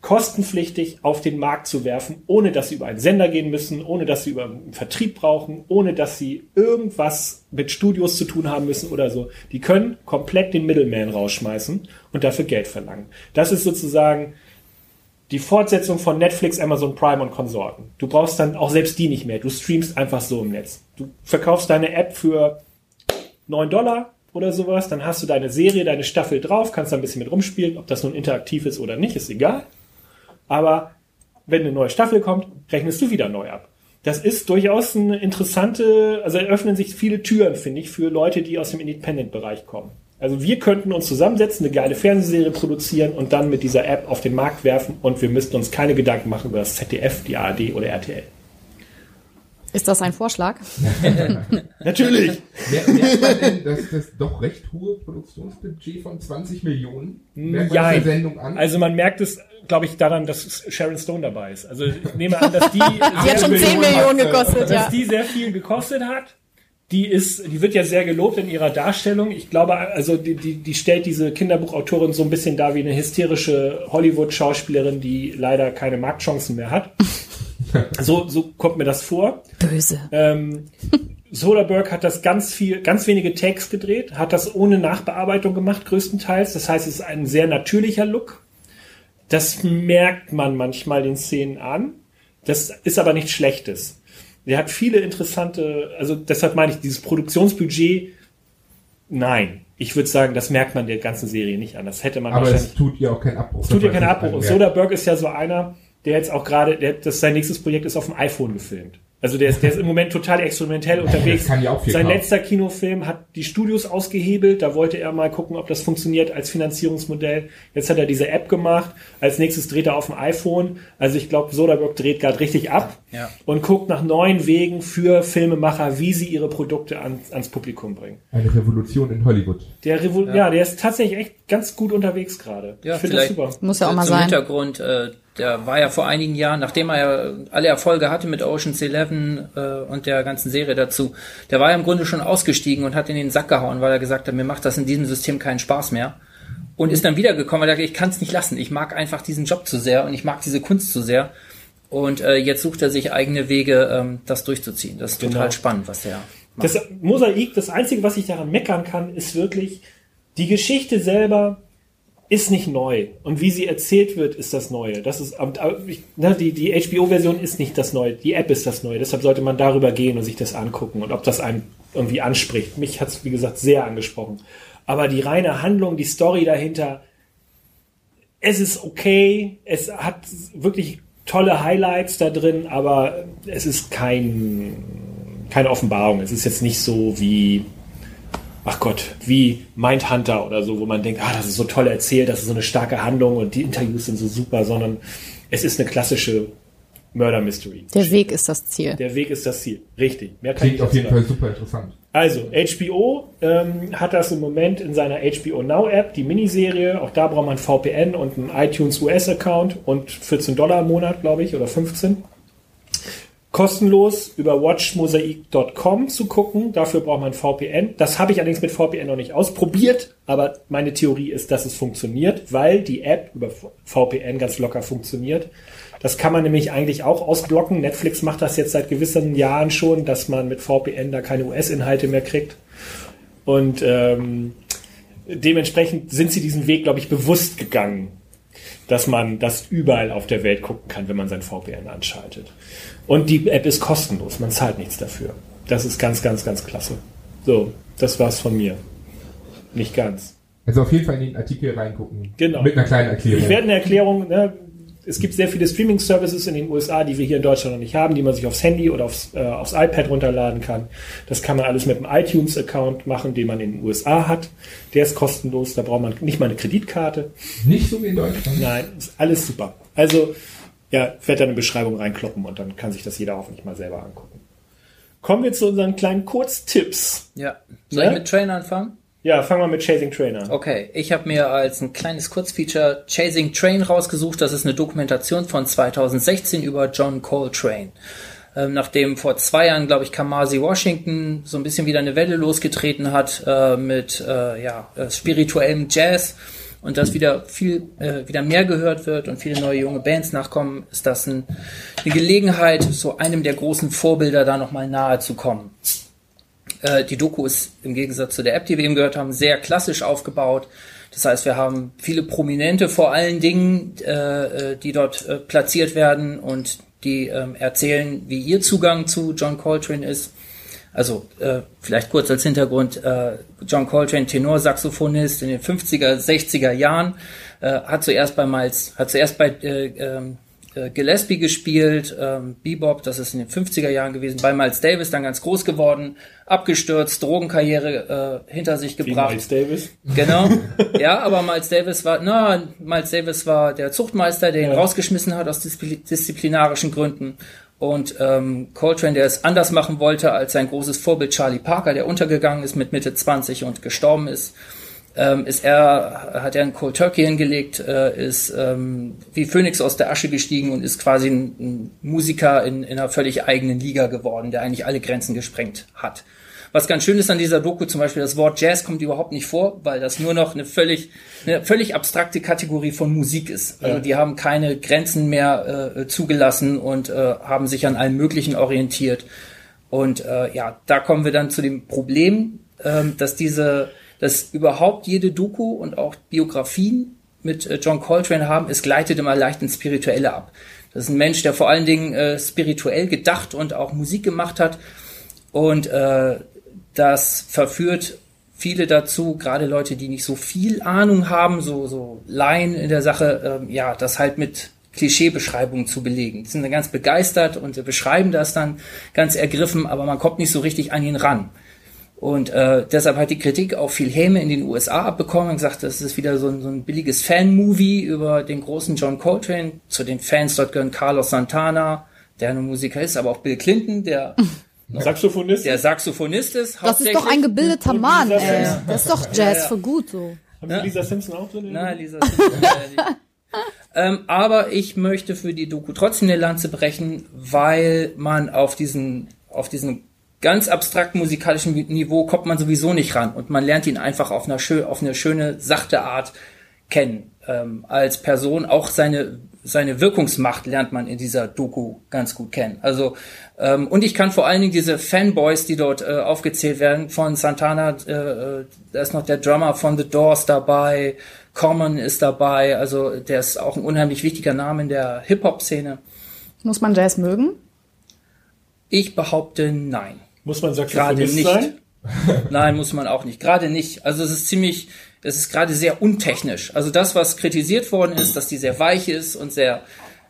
kostenpflichtig auf den Markt zu werfen, ohne dass sie über einen Sender gehen müssen, ohne dass sie über einen Vertrieb brauchen, ohne dass sie irgendwas mit Studios zu tun haben müssen oder so. Die können komplett den Middleman rausschmeißen und dafür Geld verlangen. Das ist sozusagen die Fortsetzung von Netflix, Amazon Prime und Konsorten. Du brauchst dann auch selbst die nicht mehr. Du streamst einfach so im Netz. Du verkaufst deine App für 9 Dollar oder sowas, dann hast du deine Serie, deine Staffel drauf, kannst da ein bisschen mit rumspielen, ob das nun interaktiv ist oder nicht, ist egal. Aber wenn eine neue Staffel kommt, rechnest du wieder neu ab. Das ist durchaus eine interessante, also eröffnen sich viele Türen, finde ich, für Leute, die aus dem Independent-Bereich kommen. Also wir könnten uns zusammensetzen, eine geile Fernsehserie produzieren und dann mit dieser App auf den Markt werfen und wir müssten uns keine Gedanken machen über das ZDF, die ARD oder RTL. Ist das ein Vorschlag? Natürlich! Mer- Merkt man denn, dass das doch recht hohe Produktionsbudget von 20 Millionen merkt man der Sendung an? Also man merkt es glaube ich, daran, dass Sharon Stone dabei ist. Also ich nehme an, dass die, Die hat schon 10 Millionen gekostet, dass ja. die sehr viel gekostet hat. Die ist, die wird ja sehr gelobt in ihrer Darstellung. Ich glaube, also die, die, die stellt diese Kinderbuchautorin so ein bisschen dar wie eine hysterische Hollywood-Schauspielerin, die leider keine Marktchancen mehr hat. So, so kommt mir das vor. Böse. Ähm, Soderbergh hat das ganz viel, ganz wenige Takes gedreht, hat das ohne Nachbearbeitung gemacht, größtenteils. Das heißt, es ist ein sehr natürlicher Look. Das merkt man manchmal den Szenen an. Das ist aber nichts Schlechtes. Der hat viele interessante, also deshalb meine ich, dieses Produktionsbudget, nein. Ich würde sagen, das merkt man der ganzen Serie nicht an. Das hätte man Aber wahrscheinlich es tut ihr auch keinen Abbruch. es tut ja keinen Abbruch. Und allen Soderbergh ist ja so einer, der jetzt auch gerade, der, das sein nächstes Projekt ist auf dem iPhone gefilmt. Also der ist, der ist im Moment total experimentell unterwegs. kann ja auch viel sein kaufen. letzter Kinofilm hat die Studios ausgehebelt. Da wollte er mal gucken, ob das funktioniert als Finanzierungsmodell. Jetzt hat er diese App gemacht. Als nächstes dreht er auf dem iPhone. Also ich glaube, Soderbergh dreht gerade richtig ab Ja. und guckt nach neuen Wegen für Filmemacher, wie sie ihre Produkte an, ans Publikum bringen. Eine Revolution in Hollywood. Der Revol ja. der ist tatsächlich echt ganz gut unterwegs gerade. Ja, ich finde das super. Muss ja auch mal Zum sein. Hintergrund, äh, der war ja vor einigen Jahren, nachdem er ja alle Erfolge hatte mit Ocean's Eleven äh, und der ganzen Serie dazu, der war ja im Grunde schon ausgestiegen und hat in den Sack gehauen, weil er gesagt hat, mir macht das in diesem System keinen Spaß mehr. Und ist dann wiedergekommen, weil er gesagt, ich kann es nicht lassen. Ich mag einfach diesen Job zu sehr und ich mag diese Kunst zu sehr. Und äh, jetzt sucht er sich eigene Wege, ähm, das durchzuziehen. Das ist Genau. total spannend, was der macht. Das Mosaik, das Einzige, was ich daran meckern kann, ist wirklich, die Geschichte selber ist nicht neu. Und wie sie erzählt wird, ist das Neue. Das ist, ne, die, die HBO-Version ist nicht das Neue. Die App ist das Neue. Deshalb sollte man darüber gehen und sich das angucken und ob das einen irgendwie anspricht. Mich hat es, wie gesagt, sehr angesprochen. Aber die reine Handlung, die Story dahinter, es ist okay. Es hat wirklich tolle Highlights da drin, aber es ist kein, keine Offenbarung. Es ist jetzt nicht so wie, ach Gott, wie Mindhunter oder so, wo man denkt, ah, das ist so toll erzählt, das ist so eine starke Handlung und die Interviews sind so super, sondern es ist eine klassische Murder Mystery. Der Weg ist das Ziel. Der Weg ist das Ziel. Richtig. Mehr kann Klingt ich auf jeden sagen. Fall super interessant. Also, HBO ähm, hat das im Moment in seiner HBO Now App, die Miniserie. Auch da braucht man VPN und einen iTunes US-Account und 14 Dollar im Monat, glaube ich, oder 15. Kostenlos über watchmosaik.com zu gucken. Dafür braucht man VPN. Das habe ich allerdings mit VPN noch nicht ausprobiert, aber meine Theorie ist, dass es funktioniert, weil die App über VPN ganz locker funktioniert. Das kann man nämlich eigentlich auch ausblocken. Netflix macht das jetzt seit gewissen Jahren schon, dass man mit VPN da keine US-Inhalte mehr kriegt. Und ähm, dementsprechend sind sie diesen Weg, glaube ich, bewusst gegangen, dass man das überall auf der Welt gucken kann, wenn man sein VPN anschaltet. Und die App ist kostenlos, man zahlt nichts dafür. Das ist ganz, ganz, ganz klasse. So, das war's von mir. Nicht ganz. Also auf jeden Fall in den Artikel reingucken. Genau. Mit einer kleinen Erklärung. Ich werde eine Erklärung, ne, es gibt sehr viele Streaming-Services in den USA, die wir hier in Deutschland noch nicht haben, die man sich aufs Handy oder aufs, äh, aufs iPad runterladen kann. Das kann man alles mit einem iTunes-Account machen, den man in den USA hat. Der ist kostenlos, da braucht man nicht mal eine Kreditkarte. Nicht so wie in Deutschland. Nein, ist alles super. Also, ja, ich werde da eine Beschreibung reinkloppen und dann kann sich das jeder hoffentlich mal selber angucken. Kommen wir zu unseren kleinen Kurztipps. Ja. Soll Ja? ich mit Train anfangen? Ja, fangen wir mit Chasing Train an. Okay, ich habe mir als ein kleines Kurzfeature Chasing Train rausgesucht. Das ist eine Dokumentation von 2016 über John Coltrane. Ähm, nachdem vor zwei Jahren, glaube ich, Kamasi Washington so ein bisschen wieder eine Welle losgetreten hat äh, mit äh, ja, äh, spirituellem Jazz und das wieder viel äh, wieder mehr gehört wird und viele neue junge Bands nachkommen, ist das ein, eine Gelegenheit, so einem der großen Vorbilder da nochmal nahe zu kommen. Äh, die Doku ist im Gegensatz zu der App, die wir eben gehört haben, sehr klassisch aufgebaut. Das heißt, wir haben viele Prominente vor allen Dingen, äh, äh, die dort äh, platziert werden und die ähm, erzählen, wie ihr Zugang zu John Coltrane ist. Also äh, vielleicht kurz als Hintergrund, äh, John Coltrane, Tenorsaxophonist in den 50er, 60er Jahren, äh, hat zuerst bei Miles, hat zuerst bei äh, ähm, äh, Gillespie gespielt, ähm, Bebop, das ist in den 50er Jahren gewesen, bei Miles Davis dann ganz groß geworden, abgestürzt, Drogenkarriere äh, hinter sich Wie gebracht. Miles Davis. Genau. Ja, aber Miles Davis war, na, Miles Davis war der Zuchtmeister, der ihn Ja. rausgeschmissen hat aus diszipli- disziplinarischen Gründen. Und ähm, Coltrane, der es anders machen wollte als sein großes Vorbild Charlie Parker, der untergegangen ist mit Mitte 20 und gestorben ist, ähm, ist er, hat er einen Cold Turkey hingelegt, äh, ist ähm, wie Phoenix aus der Asche gestiegen und ist quasi ein, ein Musiker in, in einer völlig eigenen Liga geworden, der eigentlich alle Grenzen gesprengt hat. Was ganz schön ist an dieser Doku zum Beispiel, das Wort Jazz kommt überhaupt nicht vor, weil das nur noch eine völlig, eine völlig abstrakte Kategorie von Musik ist. Also die haben keine Grenzen mehr äh, zugelassen und äh, haben sich an allem Möglichen orientiert. Und äh, ja, da kommen wir dann zu dem Problem, ähm, dass diese, dass überhaupt jede Doku und auch Biografien mit äh, John Coltrane haben, es gleitet immer leicht ins Spirituelle ab. Das ist ein Mensch, der vor allen Dingen äh, spirituell gedacht und auch Musik gemacht hat. Und äh, das verführt viele dazu, gerade Leute, die nicht so viel Ahnung haben, so, so Laien in der Sache, ähm, ja, das halt mit Klischeebeschreibungen zu belegen. Die sind dann ganz begeistert und beschreiben das dann ganz ergriffen, aber man kommt nicht so richtig an ihn ran. Und äh, deshalb hat die Kritik auch viel Häme in den USA abbekommen und gesagt, das ist wieder so ein, so ein billiges Fan-Movie über den großen John Coltrane. Zu den Fans dort gehören Carlos Santana, der ein Musiker ist, aber auch Bill Clinton, der Saxophonist? der Saxophonist ist. Das ist doch ein gebildeter Mann, ey. Das ist doch Jazz Ja, ja. für gut so. Haben Sie Lisa Simpson auch drin? Na, Lisa Simpson, ähm, aber ich möchte für die Doku trotzdem eine Lanze brechen, weil man auf diesen, auf diesen ganz abstrakten musikalischen Niveau kommt man sowieso nicht ran und man lernt ihn einfach auf einer schön, auf eine schöne, sachte Art kennen. Ähm, als Person auch seine seine Wirkungsmacht lernt man in dieser Doku ganz gut kennen. Also ähm, und ich kann vor allen Dingen diese Fanboys, die dort äh, aufgezählt werden, von Santana, äh, äh, da ist noch der Drummer von The Doors dabei, Common ist dabei, also der ist auch ein unheimlich wichtiger Name in der Hip-Hop-Szene. Muss man Jazz mögen? Ich behaupte nein. Muss man Gerade Saxophonist nicht. sein? Nein, muss man auch nicht. Gerade nicht. Also es ist ziemlich, es ist gerade sehr untechnisch. Also das, was kritisiert worden ist, dass die sehr weich ist und sehr,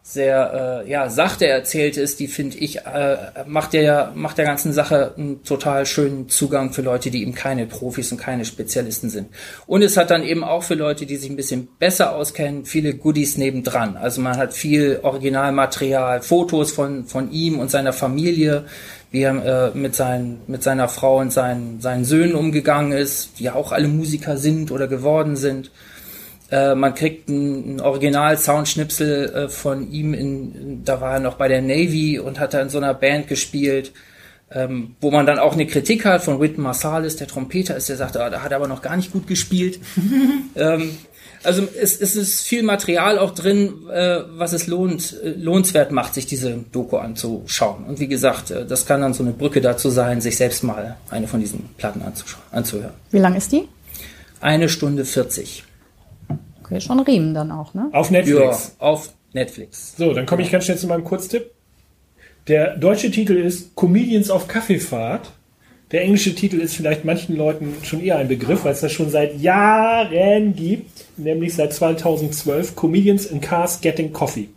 sehr, äh, ja, sachte erzählt ist, die finde ich, äh, macht der, macht der ganzen Sache einen total schönen Zugang für Leute, die eben keine Profis und keine Spezialisten sind. Und es hat dann eben auch für Leute, die sich ein bisschen besser auskennen, viele Goodies nebendran. Also man hat viel Originalmaterial, Fotos von, von ihm und seiner Familie, wie er äh, mit, seinen, mit seiner Frau und seinen, seinen Söhnen umgegangen ist, die ja auch alle Musiker sind oder geworden sind. Äh, man kriegt einen Original-Soundschnipsel äh, von ihm, in, da war er noch bei der Navy und hat da in so einer Band gespielt, ähm, wo man dann auch eine Kritik hat von Whitton Marsalis, der Trompeter ist, der sagt, ah, da hat er aber noch gar nicht gut gespielt. ähm, also es, es ist viel Material auch drin, äh, was es lohnt, äh, lohnenswert macht, sich diese Doku anzuschauen. Und wie gesagt, äh, das kann dann so eine Brücke dazu sein, sich selbst mal eine von diesen Platten anzuschauen, anzuhören. Wie lang ist die? Eine Stunde 40. Okay, schon Riemen dann auch, ne? Auf Ja, Netflix. auf Netflix. So, dann komme ich ganz schnell zu meinem Kurztipp. Der deutsche Titel ist Comedians auf Kaffeefahrt. Der englische Titel ist vielleicht manchen Leuten schon eher ein Begriff, weil es das schon seit Jahren gibt, nämlich seit 2012 Comedians in Cars Getting Coffee.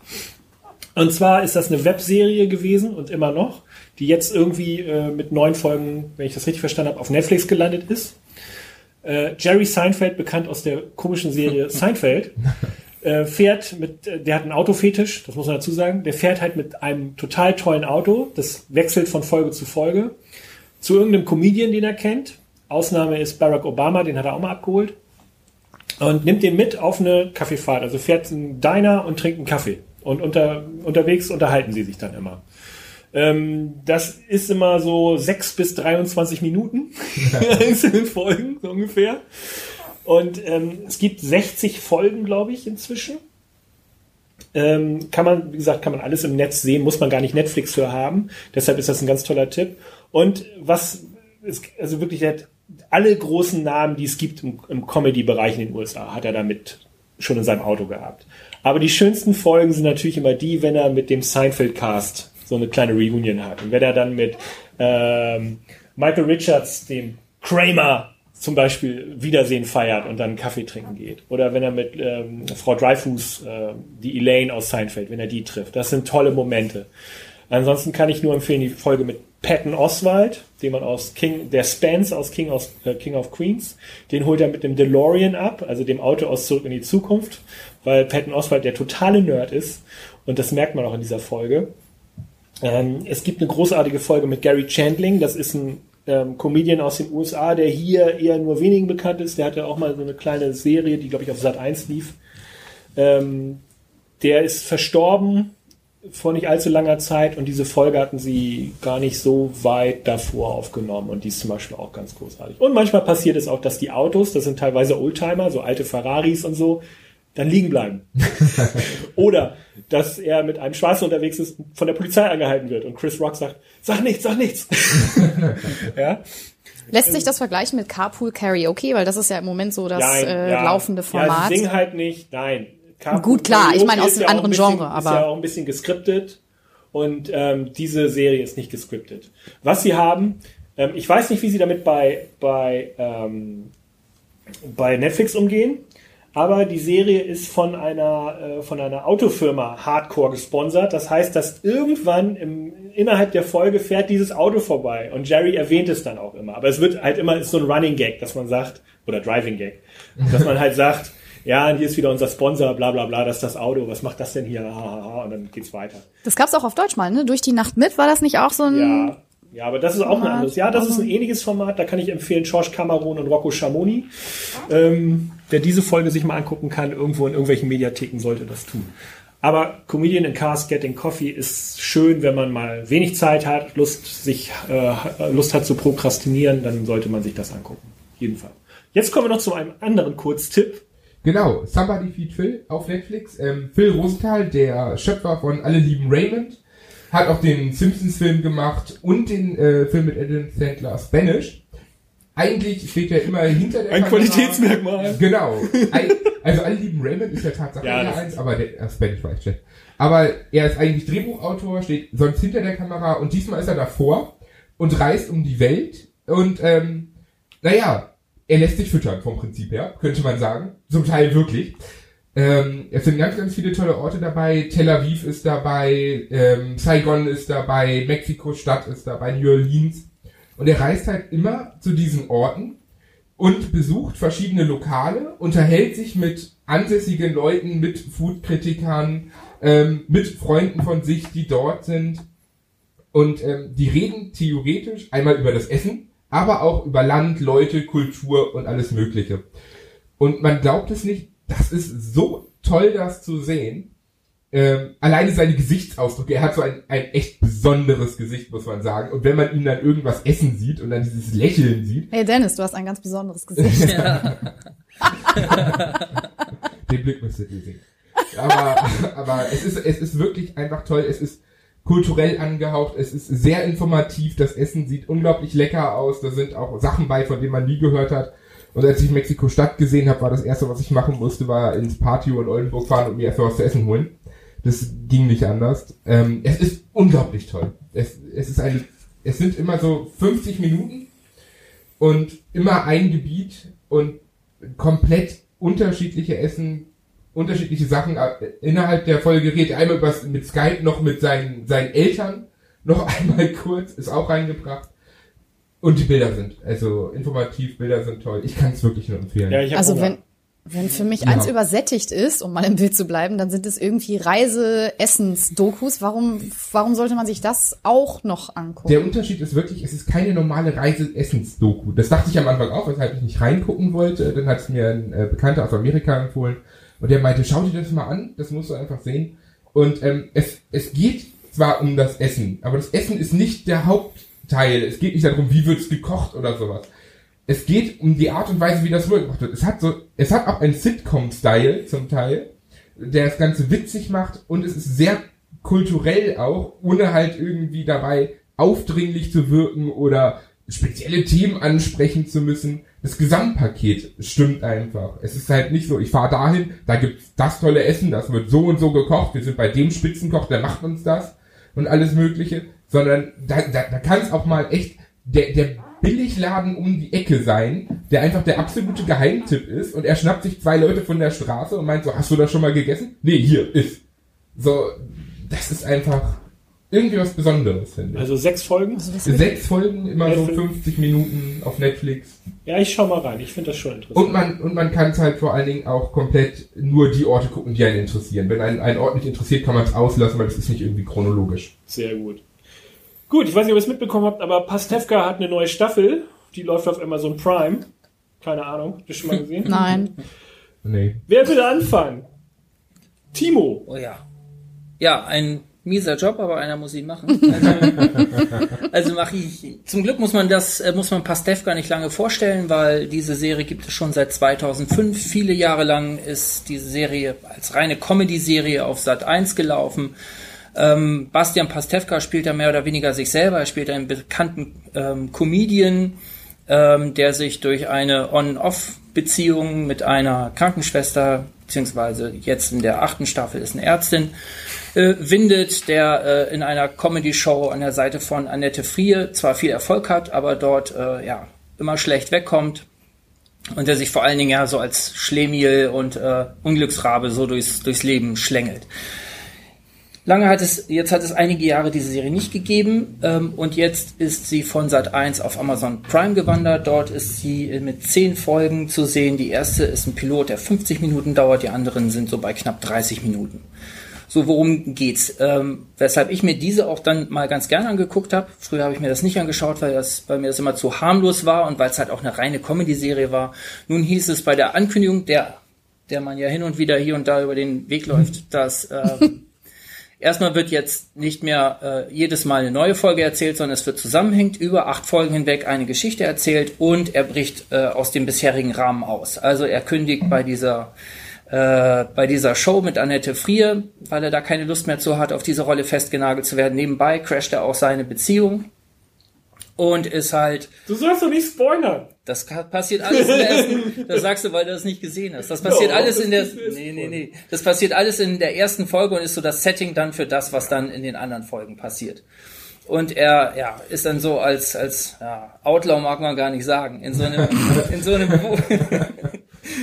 Und zwar ist das eine Webserie gewesen und immer noch, die jetzt irgendwie äh, mit neun Folgen, wenn ich das richtig verstanden habe, auf Netflix gelandet ist. Äh, Jerry Seinfeld, bekannt aus der komischen Serie Seinfeld, äh, fährt mit, äh, der hat einen Autofetisch, das muss man dazu sagen, der fährt halt mit einem total tollen Auto, das wechselt von Folge zu Folge, zu irgendeinem Comedian, den er kennt. Ausnahme ist Barack Obama, den hat er auch mal abgeholt. Und nimmt den mit auf eine Kaffeefahrt. Also fährt einen Diner und trinkt einen Kaffee. Und unter, unterwegs unterhalten sie sich dann immer. Ähm, das ist immer so 6 bis 23 Minuten einzelne Folgen, so ungefähr. Und ähm, es gibt 60 Folgen, glaube ich, inzwischen. Ähm, kann man, wie gesagt, kann man alles im Netz sehen, muss man gar nicht Netflix für haben. Deshalb ist das ein ganz toller Tipp. Und was, ist, also wirklich, er hat alle großen Namen, die es gibt im, im Comedy-Bereich in den USA, hat er damit schon in seinem Auto gehabt. Aber die schönsten Folgen sind natürlich immer die, wenn er mit dem Seinfeld-Cast so eine kleine Reunion hat. Und wenn er dann mit ähm, Michael Richards, dem Kramer, zum Beispiel Wiedersehen feiert und dann Kaffee trinken geht. Oder wenn er mit ähm, Frau Dreyfus, äh, die Elaine aus Seinfeld, wenn er die trifft. Das sind tolle Momente. Ansonsten kann ich nur empfehlen die Folge mit Patton Oswald, den man aus King, der Spence aus King, aus, äh, King of Queens, den holt er mit dem DeLorean ab, also dem Auto aus Zurück in die Zukunft, weil Patton Oswald der totale Nerd ist und das merkt man auch in dieser Folge. Ähm, es gibt eine großartige Folge mit Gary Chandling, das ist ein, ähm, Comedian aus den USA, der hier eher nur wenigen bekannt ist. Der hatte auch mal so eine kleine Serie, die, glaube ich, auf Sat 1 lief. Ähm, der ist verstorben vor nicht allzu langer Zeit und diese Folge hatten sie gar nicht so weit davor aufgenommen und die ist zum Beispiel auch ganz großartig. Und manchmal passiert es auch, dass die Autos, das sind teilweise Oldtimer, so alte Ferraris und so, dann liegen bleiben. Oder dass er mit einem Schwarzen unterwegs ist und von der Polizei angehalten wird und Chris Rock sagt, sag nichts, sag nichts. ja? Lässt sich das vergleichen mit Carpool Karaoke, weil das ist ja im Moment so das Nein, äh, ja. laufende Ja, Format. sie singen halt nicht, nein. Carpool Gut, klar, ich meine aus ist einem ja anderen ein bisschen, Genre, Ist aber- ja auch ein bisschen geskriptet und ähm, diese Serie ist nicht geskriptet. Was sie haben, ähm, ich weiß nicht, wie sie damit bei, bei, ähm, bei Netflix umgehen, aber die Serie ist von einer, äh, von einer Autofirma Hardcore gesponsert. Das heißt, dass irgendwann im, innerhalb der Folge fährt dieses Auto vorbei und Jerry erwähnt es dann auch immer. Aber es wird halt immer, ist so ein Running Gag, dass man sagt, oder Driving Gag, dass man halt sagt, ja, und hier ist wieder unser Sponsor, bla bla bla, das ist das Auto, was macht das denn hier? Und dann geht's weiter. Das gab's auch auf Deutsch mal, ne? Durch die Nacht mit, war das nicht auch so ein... Ja, ja, aber das ist auch ein Format. anderes. Ja, das ist ein ähnliches Format. Da kann ich empfehlen George Cameron und Rocco Schamoni. Ähm, wer diese Folge sich mal angucken kann, irgendwo in irgendwelchen Mediatheken sollte das tun. Aber Comedian in Cars Getting Coffee ist schön, wenn man mal wenig Zeit hat, Lust, sich, äh, Lust hat zu prokrastinieren, dann sollte man sich das angucken. Jedenfalls. Jetzt kommen wir noch zu einem anderen Kurztipp. Genau, Somebody Feed Phil auf Netflix. Ähm, Phil Rosenthal, der Schöpfer von Alle lieben Raymond, hat auch den Simpsons-Film gemacht und den äh, Film mit Adam Sandler Spanish. Eigentlich steht er immer hinter der Ein Kamera. Qualitätsmerkmal. Genau. Ein, also Alle lieben Raymond ist ja Tatsache Ja, eins, aber der äh, Spanish war ich check. Aber er ist eigentlich Drehbuchautor, steht sonst hinter der Kamera und diesmal ist er davor und reist um die Welt und ähm, naja, er lässt sich füttern vom Prinzip her, könnte man sagen. Zum Teil wirklich. Ähm, es sind ganz, ganz viele tolle Orte dabei. Tel Aviv ist dabei, ähm, Saigon ist dabei, Mexiko-Stadt ist dabei, New Orleans. Und er reist halt immer zu diesen Orten und besucht verschiedene Lokale, unterhält sich mit ansässigen Leuten, mit Foodkritikern, ähm, mit Freunden von sich, die dort sind. Und ähm, die reden theoretisch einmal über das Essen, aber auch über Land, Leute, Kultur und alles Mögliche. Und man glaubt es nicht, das ist so toll, das zu sehen. Ähm, alleine seine Gesichtsausdrücke, er hat so ein, ein echt besonderes Gesicht, muss man sagen. Und wenn man ihn dann irgendwas essen sieht und dann dieses Lächeln sieht, Hey Dennis, du hast ein ganz besonderes Gesicht. den Blick müsstet ihr sehen. Aber, aber es ist, es ist wirklich einfach toll. Es ist kulturell angehaucht. Es ist sehr informativ. Das Essen sieht unglaublich lecker aus. Da sind auch Sachen bei, von denen man nie gehört hat. Und als ich Mexiko-Stadt gesehen habe, war das erste, was ich machen musste, war ins Patio in Oldenburg fahren und mir erstmal was zu essen holen. Das ging nicht anders. Ähm, es ist unglaublich toll. Es, es ist eine, es sind immer so 50 Minuten und immer ein Gebiet und komplett unterschiedliche Essen, unterschiedliche Sachen. Äh, Innerhalb der Folge redet einmal über, mit Skype noch mit seinen, seinen Eltern, noch einmal kurz, ist auch reingebracht. Und die Bilder sind, also informativ, Bilder sind toll. Ich kann es wirklich nur empfehlen. Ja, Also Hunger. wenn, wenn für mich Ja. eins übersättigt ist, um mal im Bild zu bleiben, dann sind es irgendwie Reise-Essens-Dokus. Warum, warum sollte man sich das auch noch angucken? Der Unterschied ist wirklich, es ist keine normale Reise-Essens-Doku. Das dachte ich am Anfang auch, weshalb ich nicht reingucken wollte. Dann hat es mir ein äh, Bekannter aus Amerika empfohlen. Und der meinte, schau dir das mal an, das musst du einfach sehen. Und ähm, es, es geht zwar um das Essen, aber das Essen ist nicht der Hauptteil. Es geht nicht darum, wie wird's gekocht oder sowas. Es geht um die Art und Weise, wie das rübergebracht wird. Es hat so, es hat auch einen Sitcom-Style zum Teil, der das Ganze witzig macht und es ist sehr kulturell auch, ohne halt irgendwie dabei aufdringlich zu wirken oder spezielle Themen ansprechen zu müssen. Das Gesamtpaket stimmt einfach. Es ist halt nicht so, ich fahre dahin, da gibt's das tolle Essen, das wird so und so gekocht, wir sind bei dem Spitzenkoch, der macht uns das und alles mögliche, sondern da, da, da kann es auch mal echt der, der Billigladen um die Ecke sein, der einfach der absolute Geheimtipp ist und er schnappt sich zwei Leute von der Straße und meint so, hast du das schon mal gegessen? Nee, hier, ist. So, das ist einfach irgendwie was Besonderes, finde ich. Also sechs Folgen? Sechs Folgen, immer so Netflix. 50 Minuten auf Netflix. Ja, ich schau mal rein. Ich finde das schon interessant. Und man, und man kann es halt vor allen Dingen auch komplett nur die Orte gucken, die einen interessieren. Wenn einen ein Ort nicht interessiert, kann man es auslassen, weil es ist nicht irgendwie chronologisch. Sehr gut. Gut, ich weiß nicht, ob ihr es mitbekommen habt, aber Pastewka hat eine neue Staffel. Die läuft auf Amazon Prime. Keine Ahnung. Habt ihr schon mal gesehen? Nein. Nee. Wer will anfangen? Timo. Oh ja. Ja, ein mieser Job, aber einer muss ihn machen. Also, also mache ich. Zum Glück muss man das, äh, muss man Pastewka nicht lange vorstellen, weil diese Serie gibt es schon seit 2005. Viele Jahre lang ist diese Serie als reine Comedy-Serie auf Sat 1 gelaufen. Ähm, Bastian Pastewka spielt da mehr oder weniger sich selber. Er spielt einen bekannten ähm, Comedian, ähm, der sich durch eine On-Off-Beziehung mit einer Krankenschwester, beziehungsweise jetzt in der achten Staffel ist eine Ärztin, äh, windet, der äh, in einer Comedy-Show an der Seite von Annette Frier zwar viel Erfolg hat, aber dort äh, ja immer schlecht wegkommt und der sich vor allen Dingen ja so als Schlemiel und äh, Unglücksrabe so durchs, durchs Leben schlängelt. Lange hat es, jetzt hat es einige Jahre diese Serie nicht gegeben ähm, und jetzt ist sie von Sat 1 auf Amazon Prime gewandert. Dort ist sie mit zehn Folgen zu sehen. Die erste ist ein Pilot, der 50 Minuten dauert, die anderen sind so bei knapp 30 Minuten. So, worum geht's? Ähm, weshalb ich mir diese auch dann mal ganz gerne angeguckt habe. Früher habe ich mir das nicht angeschaut, weil das bei mir das immer zu harmlos war und weil es halt auch eine reine Comedy-Serie war. Nun hieß es bei der Ankündigung, der, der man ja hin und wieder hier und da über den Weg läuft, dass ähm, Erstmal wird jetzt nicht mehr äh, jedes Mal eine neue Folge erzählt, sondern es wird zusammenhängend über acht Folgen hinweg eine Geschichte erzählt und er bricht äh, aus dem bisherigen Rahmen aus. Also er kündigt bei dieser äh, bei dieser Show mit Annette Frier, weil er da keine Lust mehr zu hat, auf diese Rolle festgenagelt zu werden. Nebenbei crasht er auch seine Beziehung und ist halt. Du sollst doch nicht spoilern. Das passiert alles in der ersten. Das sagst du, weil du das nicht gesehen hast. Das passiert Ja, alles das in der. Nee, nee, nee. Das passiert alles in der ersten Folge und ist so das Setting dann für das, was dann in den anderen Folgen passiert. Und er, ja, ist dann so als, als, ja, Outlaw mag man gar nicht sagen, in so einem, in so einem,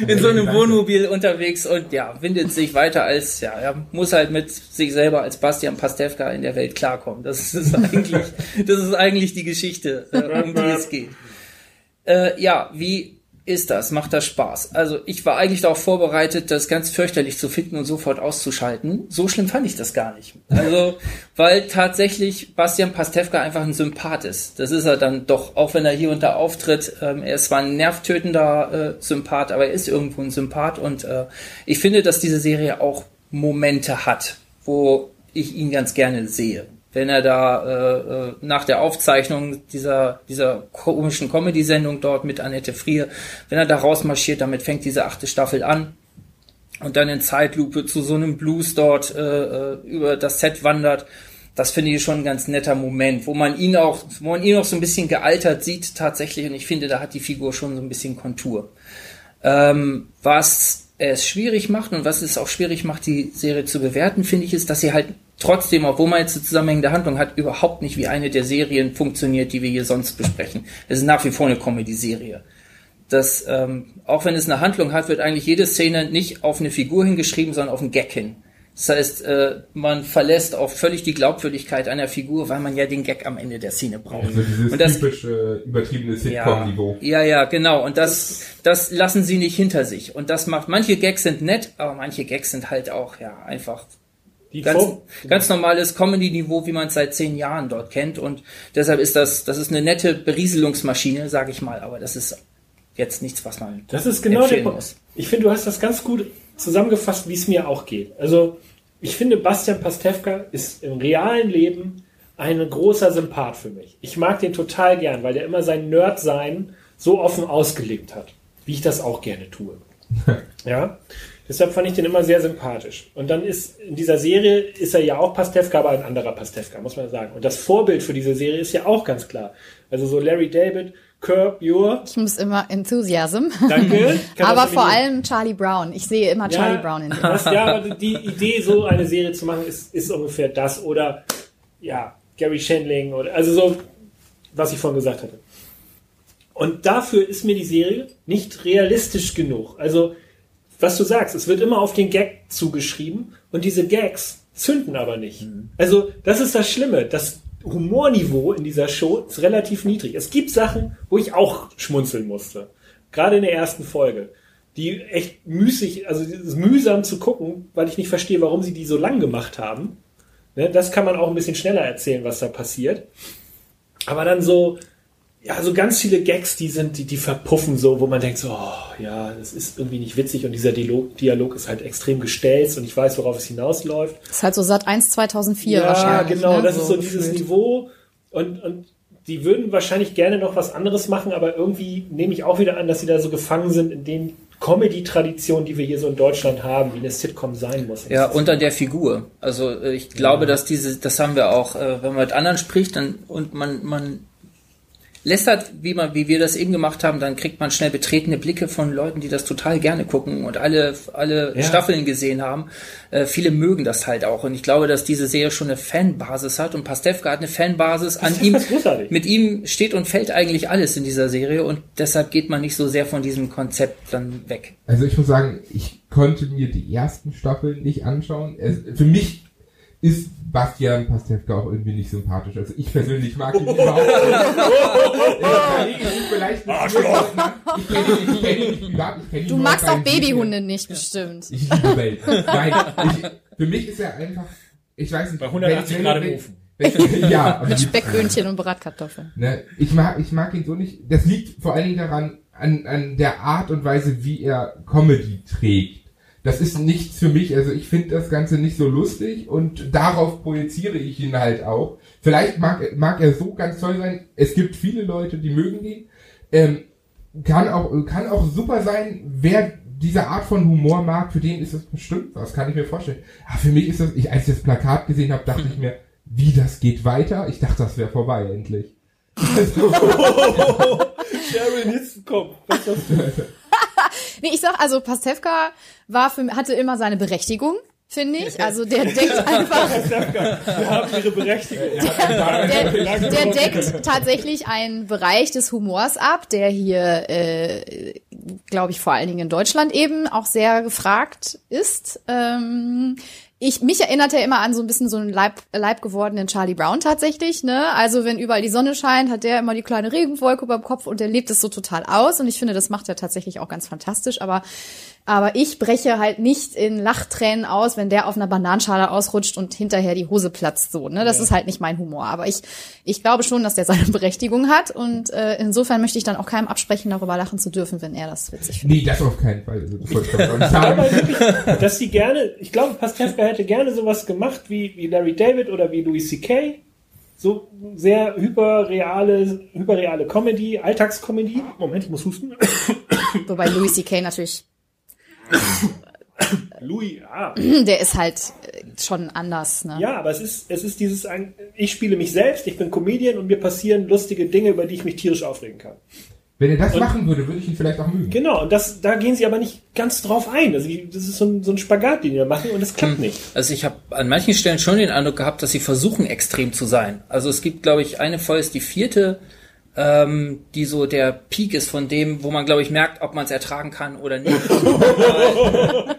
in so einem Wohnmobil unterwegs und ja, windet sich weiter als, ja, er muss halt mit sich selber als Bastian Pastewka in der Welt klarkommen. Das ist eigentlich, das ist eigentlich die Geschichte, äh, um die es geht. Äh, ja, wie ist das? Macht das Spaß? Also ich war eigentlich darauf vorbereitet, das ganz fürchterlich zu finden und sofort auszuschalten. So schlimm fand ich das gar nicht. Also, weil tatsächlich Bastian Pastewka einfach ein Sympath ist. Das ist er dann doch, auch wenn er hier und da auftritt. Ähm, er ist zwar ein nervtötender äh, Sympath, aber er ist irgendwo ein Sympath und äh, ich finde, dass diese Serie auch Momente hat, wo ich ihn ganz gerne sehe wenn er da äh, äh, nach der Aufzeichnung dieser, dieser komischen Comedy-Sendung dort mit Annette Frier, wenn er da rausmarschiert, damit fängt diese achte Staffel an und dann in Zeitlupe zu so einem Blues dort äh, äh, über das Set wandert. Das finde ich schon ein ganz netter Moment, wo man ihn auch, wo man ihn auch so ein bisschen gealtert sieht tatsächlich und ich finde, da hat die Figur schon so ein bisschen Kontur. Ähm, was es schwierig macht und was es auch schwierig macht, die Serie zu bewerten, finde ich, ist, dass sie halt trotzdem, obwohl man jetzt eine zusammenhängende Handlung hat, überhaupt nicht wie eine der Serien funktioniert, die wir hier sonst besprechen. Es ist nach wie vor eine Comedy-Serie. Das, ähm, auch wenn es eine Handlung hat, wird eigentlich jede Szene nicht auf eine Figur hingeschrieben, sondern auf einen Gag hin. Das heißt, äh, man verlässt auch völlig die Glaubwürdigkeit einer Figur, weil man ja den Gag am Ende der Szene braucht. Also dieses Und das- typische übertriebene Ja, Sitcom-Niveau. ja, ja, genau. Und das, das lassen sie nicht hinter sich. Und das macht, manche Gags sind nett, aber manche Gags sind halt auch, ja, einfach Die ganz, ganz normales Comedy-Niveau, wie man es seit zehn Jahren dort kennt. Und deshalb ist das, das ist eine nette Berieselungsmaschine, sage ich mal. Aber das ist jetzt nichts, was man Das ist genau der Punkt. muss. Ich finde, du hast das ganz gut zusammengefasst, wie es mir auch geht. Also, ich finde, Bastian Pastewka ist im realen Leben ein großer Sympath für mich. Ich mag den total gern, weil der immer sein Nerd-Sein so offen ausgelebt hat, wie ich das auch gerne tue. Ja, deshalb fand ich den immer sehr sympathisch. Und dann ist in dieser Serie ist er ja auch Pastewka, aber ein anderer Pastewka, muss man sagen. Und das Vorbild für diese Serie ist ja auch ganz klar. Also so Larry David, Curb Your, Ich muss immer Enthusiasm. danke. Aber vor allem Charlie Brown. Ich sehe immer Charlie Brown in dem. das, ja, aber die Idee, so eine Serie zu machen, ist, ist ungefähr das. Oder ja, Gary Shandling oder also so, was ich vorhin gesagt hatte. Und dafür ist mir die Serie nicht realistisch genug. Also, was du sagst, es wird immer auf den Gag zugeschrieben und diese Gags zünden aber nicht. Also, das ist das Schlimme. Das Humorniveau in dieser Show ist relativ niedrig. Es gibt Sachen, wo ich auch schmunzeln musste. Gerade in der ersten Folge. Die echt müßig, also mühsam zu gucken, weil ich nicht verstehe, warum sie die so lang gemacht haben. Ne, das kann man auch ein bisschen schneller erzählen, was da passiert. Aber dann so, ja, so ganz viele Gags, die sind, die, die verpuffen so, wo man denkt so, oh, ja, das ist irgendwie nicht witzig und dieser Dialog, Dialog ist halt extrem gestelzt und ich weiß, worauf es hinausläuft. Das ist halt so Sat 1 2004 Ja, wahrscheinlich. genau, ne? das ist so dieses gefühlt. Niveau und, und die würden wahrscheinlich gerne noch was anderes machen, aber irgendwie nehme ich auch wieder an, dass sie da so gefangen sind in den Comedy-Traditionen, die wir hier so in Deutschland haben, wie eine Sitcom sein muss. Ja, an der Figur. Also äh, ich glaube, dass diese, das haben wir auch, äh, wenn man mit anderen spricht, dann und man, man lästert, wie man, wie wir das eben gemacht haben, dann kriegt man schnell betretene Blicke von Leuten, die das total gerne gucken und alle, alle Ja. Staffeln gesehen haben. Äh, viele mögen das halt auch. Und ich glaube, dass diese Serie schon eine Fanbasis hat und Pastewka hat eine Fanbasis an ihm. Mit ihm steht und fällt eigentlich alles in dieser Serie und deshalb geht man nicht so sehr von diesem Konzept dann weg. Also ich muss sagen, ich konnte mir die ersten Staffeln nicht anschauen. Es, für mich ist Bastian Pastewka auch irgendwie nicht sympathisch. Also ich persönlich mag ihn überhaupt nicht. Vielleicht. Ich kenne ihn, ich kenn ihn nicht privat, ich kenn ihn Du magst auch Babyhunde nicht, bestimmt. Ich liebe Welt. Nein, ich, für mich ist er einfach, ich weiß nicht. Bei 180 wenn- Grad im Ofen. Ja, aber Mit Speckböhnchen und Bratkartoffeln. Ne, ich mag, ich mag ihn so nicht. Das liegt vor allen Dingen daran, an, an der Art und Weise, wie er Comedy trägt. Das ist nichts für mich. Also ich finde das Ganze nicht so lustig und darauf projiziere ich ihn halt auch. Vielleicht mag, mag er so ganz toll sein. Es gibt viele Leute, die mögen ihn. Ähm, kann auch, kann auch super sein, wer diese Art von Humor mag, für den ist das bestimmt was, kann ich mir vorstellen. Aber für mich ist das, ich, als ich das Plakat gesehen habe, dachte ich mir, wie das geht weiter? Ich dachte, das wäre vorbei endlich. Sharon, jetzt komm. Was hast du? Nee, ich sag, also Pastewka war für, hatte immer seine Berechtigung, finde ich. Also der deckt einfach, Wir haben ihre Berechtigung. der, der deckt tatsächlich einen Bereich des Humors ab, der hier, äh, glaube ich, vor allen Dingen in Deutschland eben auch sehr gefragt ist. Ähm, ich, mich erinnert er immer an so ein bisschen so einen Leib, Leib gewordenen Charlie Brown tatsächlich, ne? Also wenn überall die Sonne scheint, hat der immer die kleine Regenwolke über dem Kopf und der lebt es so total aus und ich finde, das macht er tatsächlich auch ganz fantastisch, aber aber ich breche halt nicht in Lachtränen aus, wenn der auf einer Bananenschale ausrutscht und hinterher die Hose platzt so, ne? Das ist halt nicht mein Humor, aber ich ich glaube schon, dass der seine Berechtigung hat und äh, insofern möchte ich dann auch keinem absprechen, darüber lachen zu dürfen, wenn er das witzig findet. Nee, das auf keinen Fall. Also, dass sie gerne, ich glaube, Pastewka hätte gerne sowas gemacht wie, wie Larry David oder wie Louis C.K. So sehr hyperreale, hyperreale Comedy, Alltagscomedy. Moment, ich muss husten. Wobei Louis C.K. natürlich, Louis, ah. der ist halt äh, schon anders, ne? Ja, aber es ist, es ist dieses, ein- ich spiele mich selbst, ich bin Comedian und mir passieren lustige Dinge, über die ich mich tierisch aufregen kann. Wenn er das machen würde, würde ich ihn vielleicht auch mögen. Genau, und das, da gehen sie aber nicht ganz drauf ein. Also, das ist so ein, so ein Spagat, den die da machen und das klappt nicht. Also ich habe an manchen Stellen schon den Eindruck gehabt, dass sie versuchen, extrem zu sein. Also es gibt, glaube ich, eine Folge, ist die vierte, ähm, die so der Peak ist von dem, wo man, glaube ich, merkt, ob man es ertragen kann oder nicht. weil,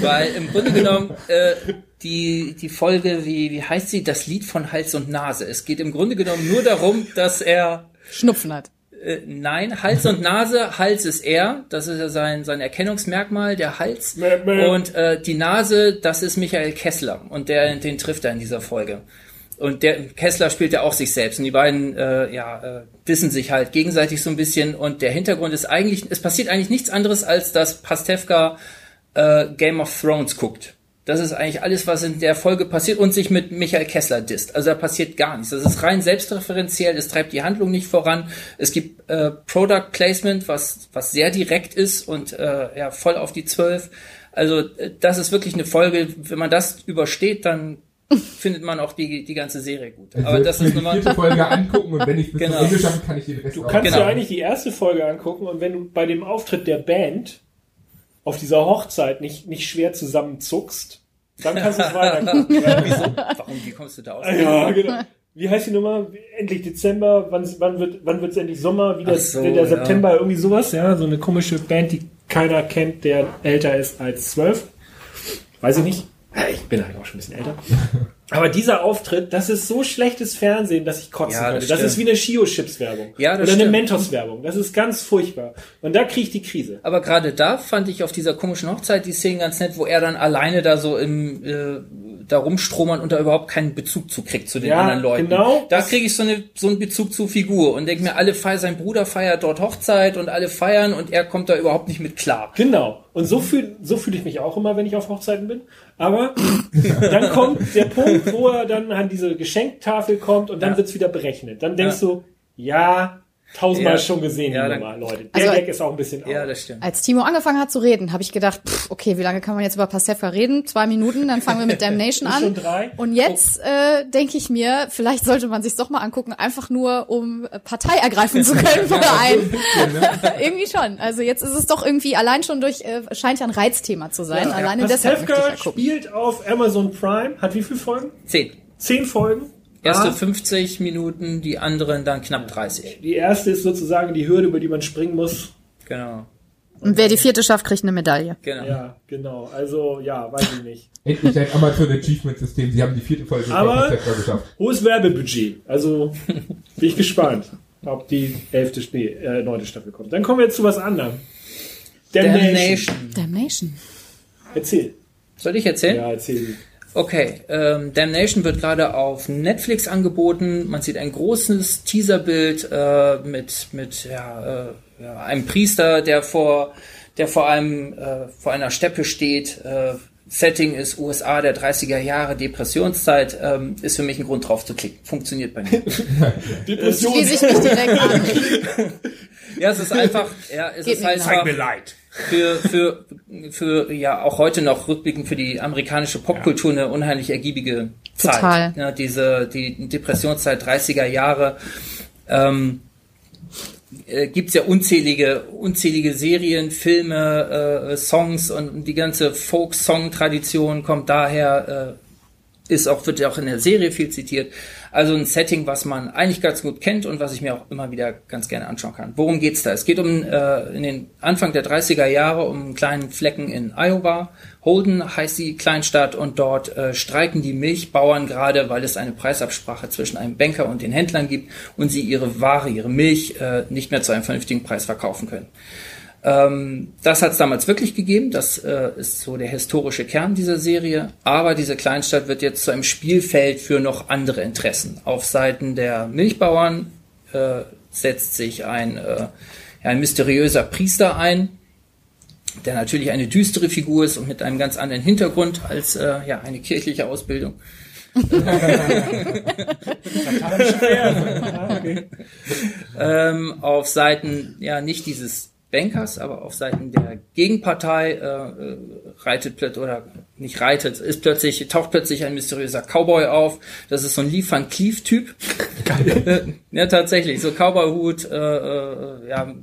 weil im Grunde genommen äh, die, die Folge, wie, wie heißt sie, das Lied von Hals und Nase. Es geht im Grunde genommen nur darum, dass er Schnupfen hat. äh, nein, Hals und Nase, Hals ist er, das ist ja sein, sein Erkennungsmerkmal, der Hals. Mäh, mäh. Und äh, die Nase, das ist Michael Kessler und der, den trifft er in dieser Folge. Und der Kessler spielt ja auch sich selbst und die beiden äh, ja, äh, dissen sich halt gegenseitig so ein bisschen und der Hintergrund ist eigentlich, es passiert eigentlich nichts anderes, als dass Pastewka äh, Game of Thrones guckt. Das ist eigentlich alles, was in der Folge passiert und sich mit Michael Kessler disst. Also da passiert gar nichts. Das ist rein selbstreferenziell, es treibt die Handlung nicht voran. Es gibt äh, Product Placement, was, was sehr direkt ist und äh, ja, voll auf die Zwölf. Also äh, das ist wirklich eine Folge, wenn man das übersteht, dann findet man auch die, die ganze Serie gut. Also Aber das ist die nochmal... vierte Folge angucken und wenn ich bis Genau. zum Ende schaffe, kann ich den Rest Du kannst Genau. ja eigentlich die erste Folge angucken und wenn du bei dem Auftritt der Band auf dieser Hochzeit nicht, nicht schwer zusammenzuckst, dann kannst du es weitergucken. Wieso? Warum, wie kommst du da aus? ja, genau. Wie heißt die Nummer? Endlich Dezember, wann, wann wird wann wird's endlich Sommer? Wieder Ach so, der ja. September, irgendwie sowas, ja, so eine komische Band, die keiner kennt, der älter ist als zwölf. Weiß ich nicht. Ich bin halt auch schon ein bisschen älter. Aber dieser Auftritt, das ist so schlechtes Fernsehen, dass ich kotzen Ja, könnte. das Das, ist stimmt. wie eine Shio-Chips-Werbung. Ja, das Oder eine stimmt. Mentos-Werbung. Das ist ganz furchtbar. Und da kriege ich die Krise. Aber gerade da fand ich auf dieser komischen Hochzeit die Szene ganz nett, wo er dann alleine da so im, äh, da rumstromern und da überhaupt keinen Bezug zu kriegt zu den Ja, anderen Leuten. genau. Da kriege ich so, eine, so einen Bezug zur Figur und denke mir, alle feiern, sein Bruder feiert dort Hochzeit und alle feiern und er kommt da überhaupt nicht mit klar. Genau. Und so fühle so fühl ich mich auch immer, wenn ich auf Hochzeiten bin. Aber dann kommt der Punkt, wo er dann an diese Geschenktafel kommt und dann Ja. wird's wieder berechnet. Dann denkst Ja. du, ja, tausendmal Ja. schon gesehen, Ja, die Nummer, Leute. Der Also- Gag ist auch ein bisschen Ja, das stimmt. Als Timo angefangen hat zu reden, habe ich gedacht, pff, okay, wie lange kann man jetzt über Pastewka reden? Zwei Minuten, dann fangen wir mit Damnation an. schon drei? Und jetzt äh, denke ich mir, vielleicht sollte man sich's doch mal angucken, einfach nur um Partei ergreifen zu können für einen. irgendwie schon. Also jetzt ist es doch irgendwie allein schon durch, äh, scheint ja ein Reizthema zu sein. Alleine deshalb möchte ich Pastewka ja spielt auf Amazon Prime, hat wie viele Folgen? Zehn. Zehn Folgen. Erste Ah, 50 Minuten, die anderen dann knapp 30. die erste ist sozusagen die Hürde, über die man springen muss. Genau. Und wer die vierte schafft, kriegt eine Medaille. Genau. Ja, genau. Also, ja, weiß ich nicht. Endlich ein Amazon Achievement System. Sie haben die vierte Folge Aber- geschafft. Hohes Werbebudget. Also, bin ich gespannt, ob die elfte, nee, äh, neunte Staffel kommt. Dann kommen wir jetzt zu was anderem. Damnation. Damnation. Damnation. Erzähl. Soll ich erzählen? Ja, erzähl. Okay, ähm, Damnation wird gerade auf Netflix angeboten. Man sieht ein großes Teaserbild äh, mit mit ja, äh, ja, einem Priester, der vor der vor einem äh, vor einer Steppe steht. Äh, Setting ist USA der 30er Jahre Depressionszeit. Ähm, ist für mich ein Grund drauf zu klicken. Funktioniert bei mir. Depression. Schließe ich mich direkt an. ja, es ist einfach. Ja, es Geht ist mir halt. Zeig mir Leid. Für, für, für ja auch heute noch rückblickend für die amerikanische Popkultur eine unheimlich ergiebige Zeit. Total. Ja, diese die Depressionszeit 30er Jahre. Ähm, äh, gibt's ja unzählige unzählige Serien, Filme, äh, Songs und die ganze Folk-Song-Tradition kommt daher. Äh, ist auch, wird ja auch in der Serie viel zitiert. Also ein Setting, was man eigentlich ganz gut kennt und was ich mir auch immer wieder ganz gerne anschauen kann. Worum geht's da? Es geht um äh, in den Anfang der 30er Jahre um einen kleinen Flecken in Iowa. Holden heißt die Kleinstadt und dort äh, streiken die Milchbauern gerade, weil es eine Preisabsprache zwischen einem Banker und den Händlern gibt und sie ihre Ware, ihre Milch äh, nicht mehr zu einem vernünftigen Preis verkaufen können. Ähm, das hat es damals wirklich gegeben. Das äh, ist so der historische Kern dieser Serie. Aber diese Kleinstadt wird jetzt zu einem Spielfeld für noch andere Interessen. Auf Seiten der Milchbauern äh, setzt sich ein, äh, ja, ein mysteriöser Priester ein, der natürlich eine düstere Figur ist und mit einem ganz anderen Hintergrund als äh, ja, eine kirchliche Ausbildung. Ähm, auf Seiten ja nicht dieses Bankers, aber auf Seiten der Gegenpartei äh, äh, reitet plötzlich oder nicht reitet, ist plötzlich taucht plötzlich ein mysteriöser Cowboy auf. Das ist so ein Lee Van Cleef Typ. Ja tatsächlich, so Cowboy-Hut. Äh, äh, ja,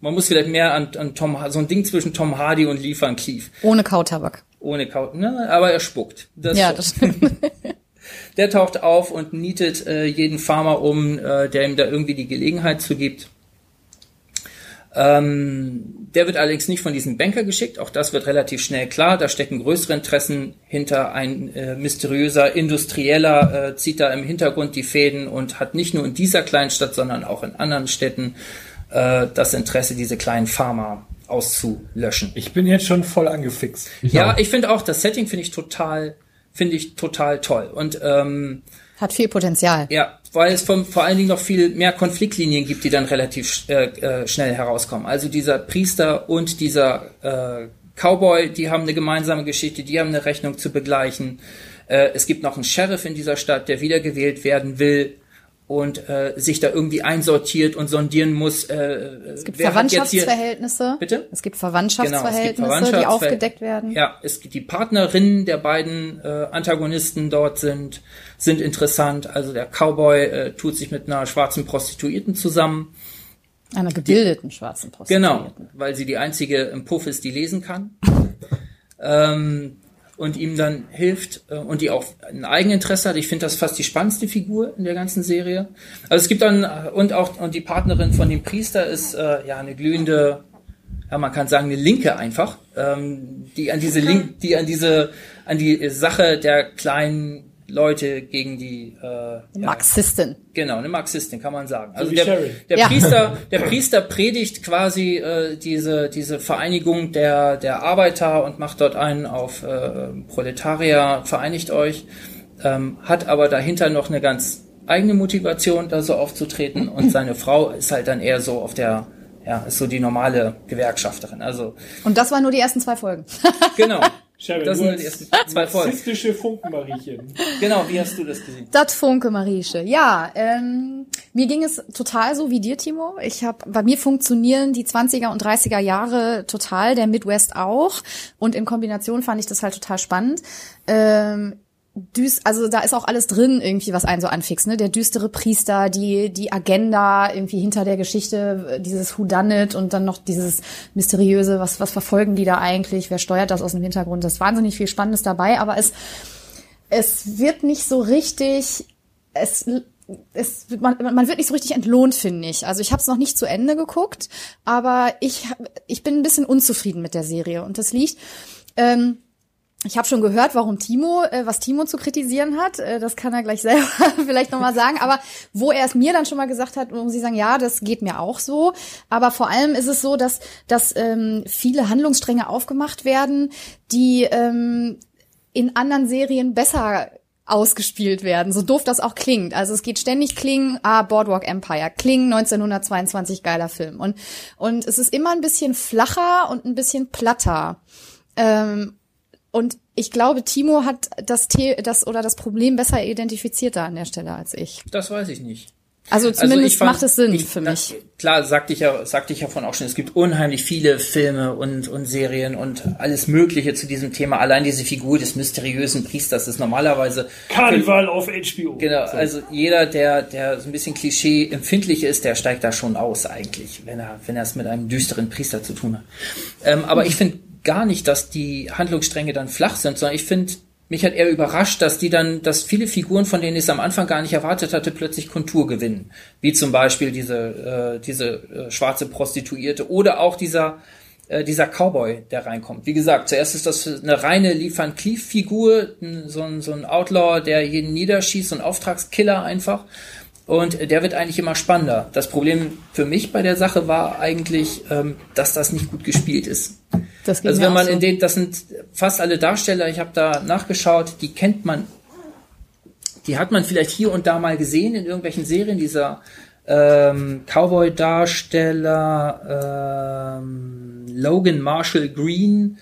man muss vielleicht mehr an, an Tom so ein Ding zwischen Tom Hardy und Lee Van Cleef. Ohne Kautabak. Ohne Kau, ne, aber er spuckt. Das Ja, schon. das stimmt. Der taucht auf und nietet äh, jeden Farmer um, äh, der ihm da irgendwie die Gelegenheit zu gibt. Ähm, der wird allerdings nicht von diesem Banker geschickt. Auch das wird relativ schnell klar. Da stecken größere Interessen hinter. Ein äh, mysteriöser Industrieller äh, zieht da im Hintergrund die Fäden und hat nicht nur in dieser kleinen Stadt, sondern auch in anderen Städten äh, das Interesse, diese kleinen Farmer auszulöschen. Ich bin jetzt schon voll angefixt. Ich Ja, auch. ich finde auch, das Setting finde ich total, finde ich total toll. Und ähm, Hat viel Potenzial. ja, weil es vom, vor allen Dingen noch viel mehr Konfliktlinien gibt, die dann relativ äh, äh, schnell herauskommen. Also dieser Priester und dieser äh, Cowboy, die haben eine gemeinsame Geschichte, die haben eine Rechnung zu begleichen. Äh, es gibt noch einen Sheriff in dieser Stadt, der wiedergewählt werden will und äh, sich da irgendwie einsortiert und sondieren muss. Äh, Es gibt Verwandtschaftsverhältnisse. Bitte? Es gibt Genau, Verwandtschaftsverhältnisse, es gibt die Verwandtschaftsver- aufgedeckt werden. Ja, es gibt die Partnerinnen der beiden äh, Antagonisten dort sind sind interessant. Also der Cowboy äh, tut sich mit einer schwarzen Prostituierten zusammen. Einer gebildeten schwarzen Prostituierten. Genau, weil sie die einzige im Puff ist, die lesen kann. ähm, und ihm dann hilft äh, und die auch ein Eigeninteresse hat. Ich finde das fast die spannendste Figur in der ganzen Serie. Also es gibt dann äh, und auch und die Partnerin von dem Priester ist äh, ja eine glühende, ja man kann sagen eine Linke einfach, ähm, die an diese Link, die an diese an die Sache der kleinen Leute gegen die äh, ja, Marxistin. Genau, eine Marxistin kann man sagen. Also der, der Ja. Priester, der Priester predigt quasi äh, diese diese Vereinigung der der Arbeiter und macht dort einen auf äh, Proletarier vereinigt euch, ähm, hat aber dahinter noch eine ganz eigene Motivation, da so aufzutreten und seine Frau ist halt dann eher so auf der ja, ist so die normale Gewerkschafterin. Also Und das waren nur die ersten zwei Folgen. genau. Sharon, Das du sind die ersten zwei Folgen. Narzisstische Funkenmariechen. Genau, wie hast du das gesehen? Das Funke Marieche. Ja, ähm, mir ging es total so wie dir, Timo. Ich habe bei mir funktionieren die 20er und 30er Jahre total, der Midwest auch. Und in Kombination fand ich das halt total spannend. Ähm, düst, also da ist auch alles drin, irgendwie, was einen so anfixt, ne? Der düstere Priester, die, die Agenda irgendwie hinter der Geschichte, dieses Whodunit und dann noch dieses mysteriöse, was, was verfolgen die da eigentlich? Wer steuert das aus dem Hintergrund? Das ist wahnsinnig viel Spannendes dabei, aber es, es wird nicht so richtig, es, es, man, man wird nicht so richtig entlohnt, finde ich. Also ich habe es noch nicht zu Ende geguckt, aber ich, ich bin ein bisschen unzufrieden mit der Serie und das liegt, ähm, ich habe schon gehört, warum Timo, äh, was Timo zu kritisieren hat. Äh, das kann er gleich selber vielleicht nochmal sagen. Aber wo er es mir dann schon mal gesagt hat, muss ich sagen, ja, das geht mir auch so. Aber vor allem ist es so, dass, dass ähm, viele Handlungsstränge aufgemacht werden, die ähm, in anderen Serien besser ausgespielt werden, so doof das auch klingt. Also es geht ständig klingen, ah, Boardwalk Empire, klingen 1922, geiler Film. Und, und es ist immer ein bisschen flacher und ein bisschen platter. Ähm, und ich glaube, Timo hat das, The das oder das Problem besser identifiziert da an der Stelle als ich. Das weiß ich nicht. Also Also zumindest ich fand- macht es Sinn ich- für na, mich. Klar, sagte ich ja, sagte ich ja von auch schon, es gibt unheimlich viele Filme und, und Serien und alles Mögliche zu diesem Thema. Allein diese Figur des mysteriösen Priesters ist normalerweise Carnival auf HBO. Genau, So. also jeder, der, der so ein bisschen Klischee empfindlich ist, der steigt da schon aus eigentlich, wenn er, wenn er es mit einem düsteren Priester zu tun hat. Ähm, aber ich finde gar nicht, dass die Handlungsstränge dann flach sind, sondern ich finde, mich hat eher überrascht, dass die dann, dass viele Figuren, von denen ich es am Anfang gar nicht erwartet hatte, plötzlich Kontur gewinnen. Wie zum Beispiel diese, äh, diese äh, schwarze Prostituierte oder auch dieser, äh, dieser Cowboy, der reinkommt. Wie gesagt, zuerst ist das eine reine Lee Van Cleef-Figur, so ein, so ein Outlaw, der jeden niederschießt, so ein Auftragskiller einfach. Und der wird eigentlich immer spannender. Das Problem für mich bei der Sache war eigentlich, ähm, dass das nicht gut gespielt ist. Das geht Also wenn man so. in den, das sind fast alle Darsteller, ich habe da nachgeschaut, die kennt man, die hat man vielleicht hier und da mal gesehen in irgendwelchen Serien, dieser ähm, Cowboy-Darsteller ähm, Logan Marshall Green.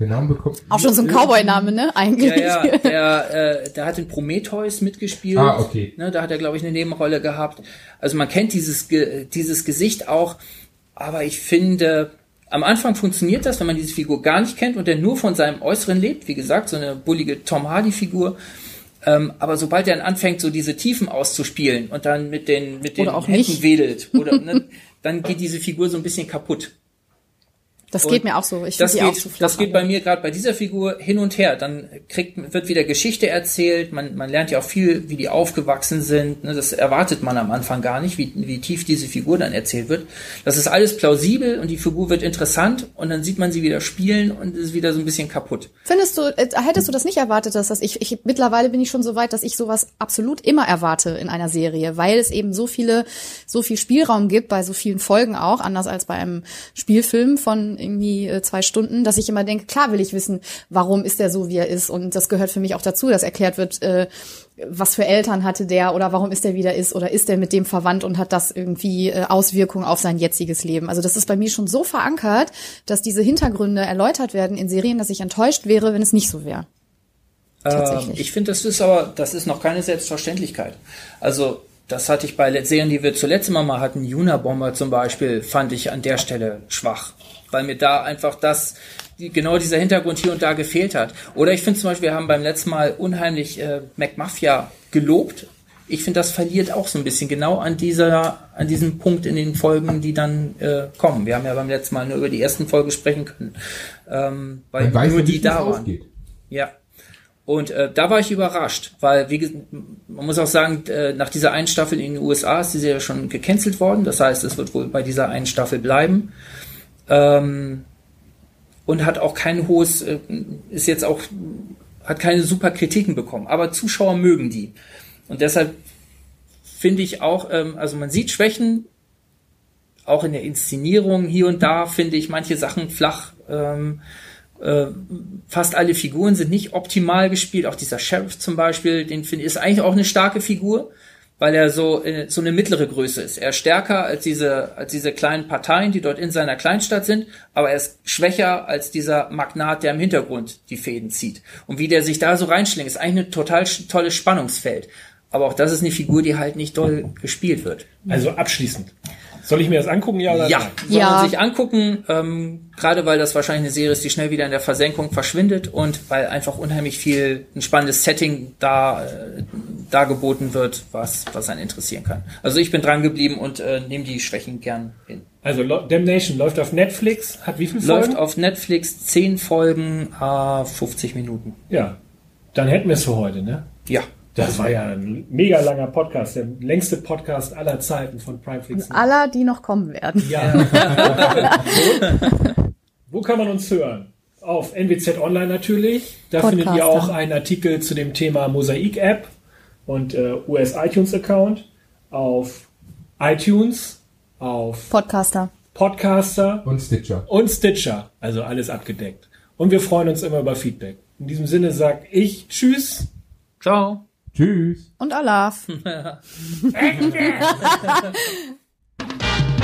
Den Namen bekommt. auch schon so ein Cowboy-Name, ne? Eigentlich. Ja, ja, der, äh, der hat in Prometheus mitgespielt. Ah, okay. Ne, da hat er, glaube ich, eine Nebenrolle gehabt. Also man kennt dieses, dieses Gesicht auch, aber ich finde, am Anfang funktioniert das, wenn man diese Figur gar nicht kennt und der nur von seinem Äußeren lebt. Wie gesagt, so eine bullige Tom Hardy-Figur. Ähm, aber sobald er dann anfängt, so diese Tiefen auszuspielen und dann mit den, mit den Händen wedelt, oder, ne, dann geht diese Figur so ein bisschen kaputt. Das Und geht mir auch so. Ich das auch geht, zu flach. das geht bei mir gerade bei dieser Figur hin und her. Dann kriegt, wird wieder Geschichte erzählt. Man, man lernt ja auch viel, wie die aufgewachsen sind. Ne, Das erwartet man am Anfang gar nicht, wie, wie tief diese Figur dann erzählt wird. Das ist alles plausibel und die Figur wird interessant und dann sieht man sie wieder spielen und ist wieder so ein bisschen kaputt. Findest du, äh, hättest du das nicht erwartet, dass das ich, ich mittlerweile bin ich schon so weit, dass ich sowas absolut immer erwarte in einer Serie, weil es eben so viele, so viel Spielraum gibt bei so vielen Folgen auch, anders als bei einem Spielfilm von irgendwie äh, zwei Stunden, dass ich immer denke, klar will ich wissen, warum ist er so, wie er ist und das gehört für mich auch dazu, dass erklärt wird, äh, was für Eltern hatte der oder warum ist er wieder ist oder ist er mit dem verwandt und hat das irgendwie äh, Auswirkungen auf sein jetziges Leben. Also das ist bei mir schon so verankert, dass diese Hintergründe erläutert werden in Serien, dass ich enttäuscht wäre, wenn es nicht so wäre. Ähm, Tatsächlich. ich finde, das ist aber, das ist noch keine Selbstverständlichkeit. Also, das hatte ich bei Serien, die wir zuletzt immer mal hatten, Unabomber zum Beispiel, fand ich an der Stelle schwach. Weil mir da einfach das, die, genau dieser Hintergrund hier und da gefehlt hat. Oder ich finde zum Beispiel, wir haben beim letzten Mal unheimlich äh, McMafia gelobt. Ich finde, das verliert auch so ein bisschen genau an dieser, an diesem Punkt in den Folgen, die dann äh, kommen. Wir haben ja beim letzten Mal nur über die ersten Folgen sprechen können, ähm, weil Man weiß nur die nicht, es da waren. ausgeht. Ja. Und äh, da war ich überrascht, weil wie, man muss auch sagen, äh, nach dieser einen Staffel in den USA ist die Serie schon gecancelt worden. Das heißt, es wird wohl bei dieser einen Staffel bleiben. Ähm, und hat auch kein hohes, äh, ist jetzt auch, hat keine super Kritiken bekommen, aber Zuschauer mögen die. Und deshalb finde ich auch, ähm, also man sieht Schwächen, auch in der Inszenierung hier und da finde ich manche Sachen flach. Ähm, äh, fast alle Figuren sind nicht optimal gespielt. Auch dieser Sheriff zum Beispiel, den finde ich, ist eigentlich auch eine starke Figur, weil er so äh, so eine mittlere Größe ist. Er ist stärker als diese als diese kleinen Parteien, die dort in seiner Kleinstadt sind, aber er ist schwächer als dieser Magnat, der im Hintergrund die Fäden zieht. Und wie der sich da so reinschlingt, ist eigentlich ein total tolles Spannungsfeld. Aber auch das ist eine Figur, die halt nicht doll gespielt wird. Also abschließend. Soll ich mir das angucken, ja oder Ja, nein? soll Ja. man sich angucken, ähm, gerade weil das wahrscheinlich eine Serie ist, die schnell wieder in der Versenkung verschwindet und weil einfach unheimlich viel ein spannendes Setting da äh, dargeboten wird, was was einen interessieren kann. Also ich bin dran geblieben und äh, nehme die Schwächen gern hin. Also Damnation läuft auf Netflix, hat wie viele Folgen? Läuft auf Netflix 10 Folgen, äh, 50 Minuten. Ja. Dann hätten wir es für heute, ne? Ja. Das war ja ein mega langer Podcast, der längste Podcast aller Zeiten von Primeflix. Aller, die noch kommen werden. Ja. wo, wo kann man uns hören? Auf NWZ Online natürlich. Da Podcaster. findet ihr auch einen Artikel zu dem Thema Mosaik-App und äh, US iTunes-Account. Auf iTunes, auf Podcaster. Podcaster Und Stitcher. und Stitcher. Also alles abgedeckt. Und wir freuen uns immer über Feedback. In diesem Sinne sag ich Tschüss. Ciao. Tschüss. Und Olaf.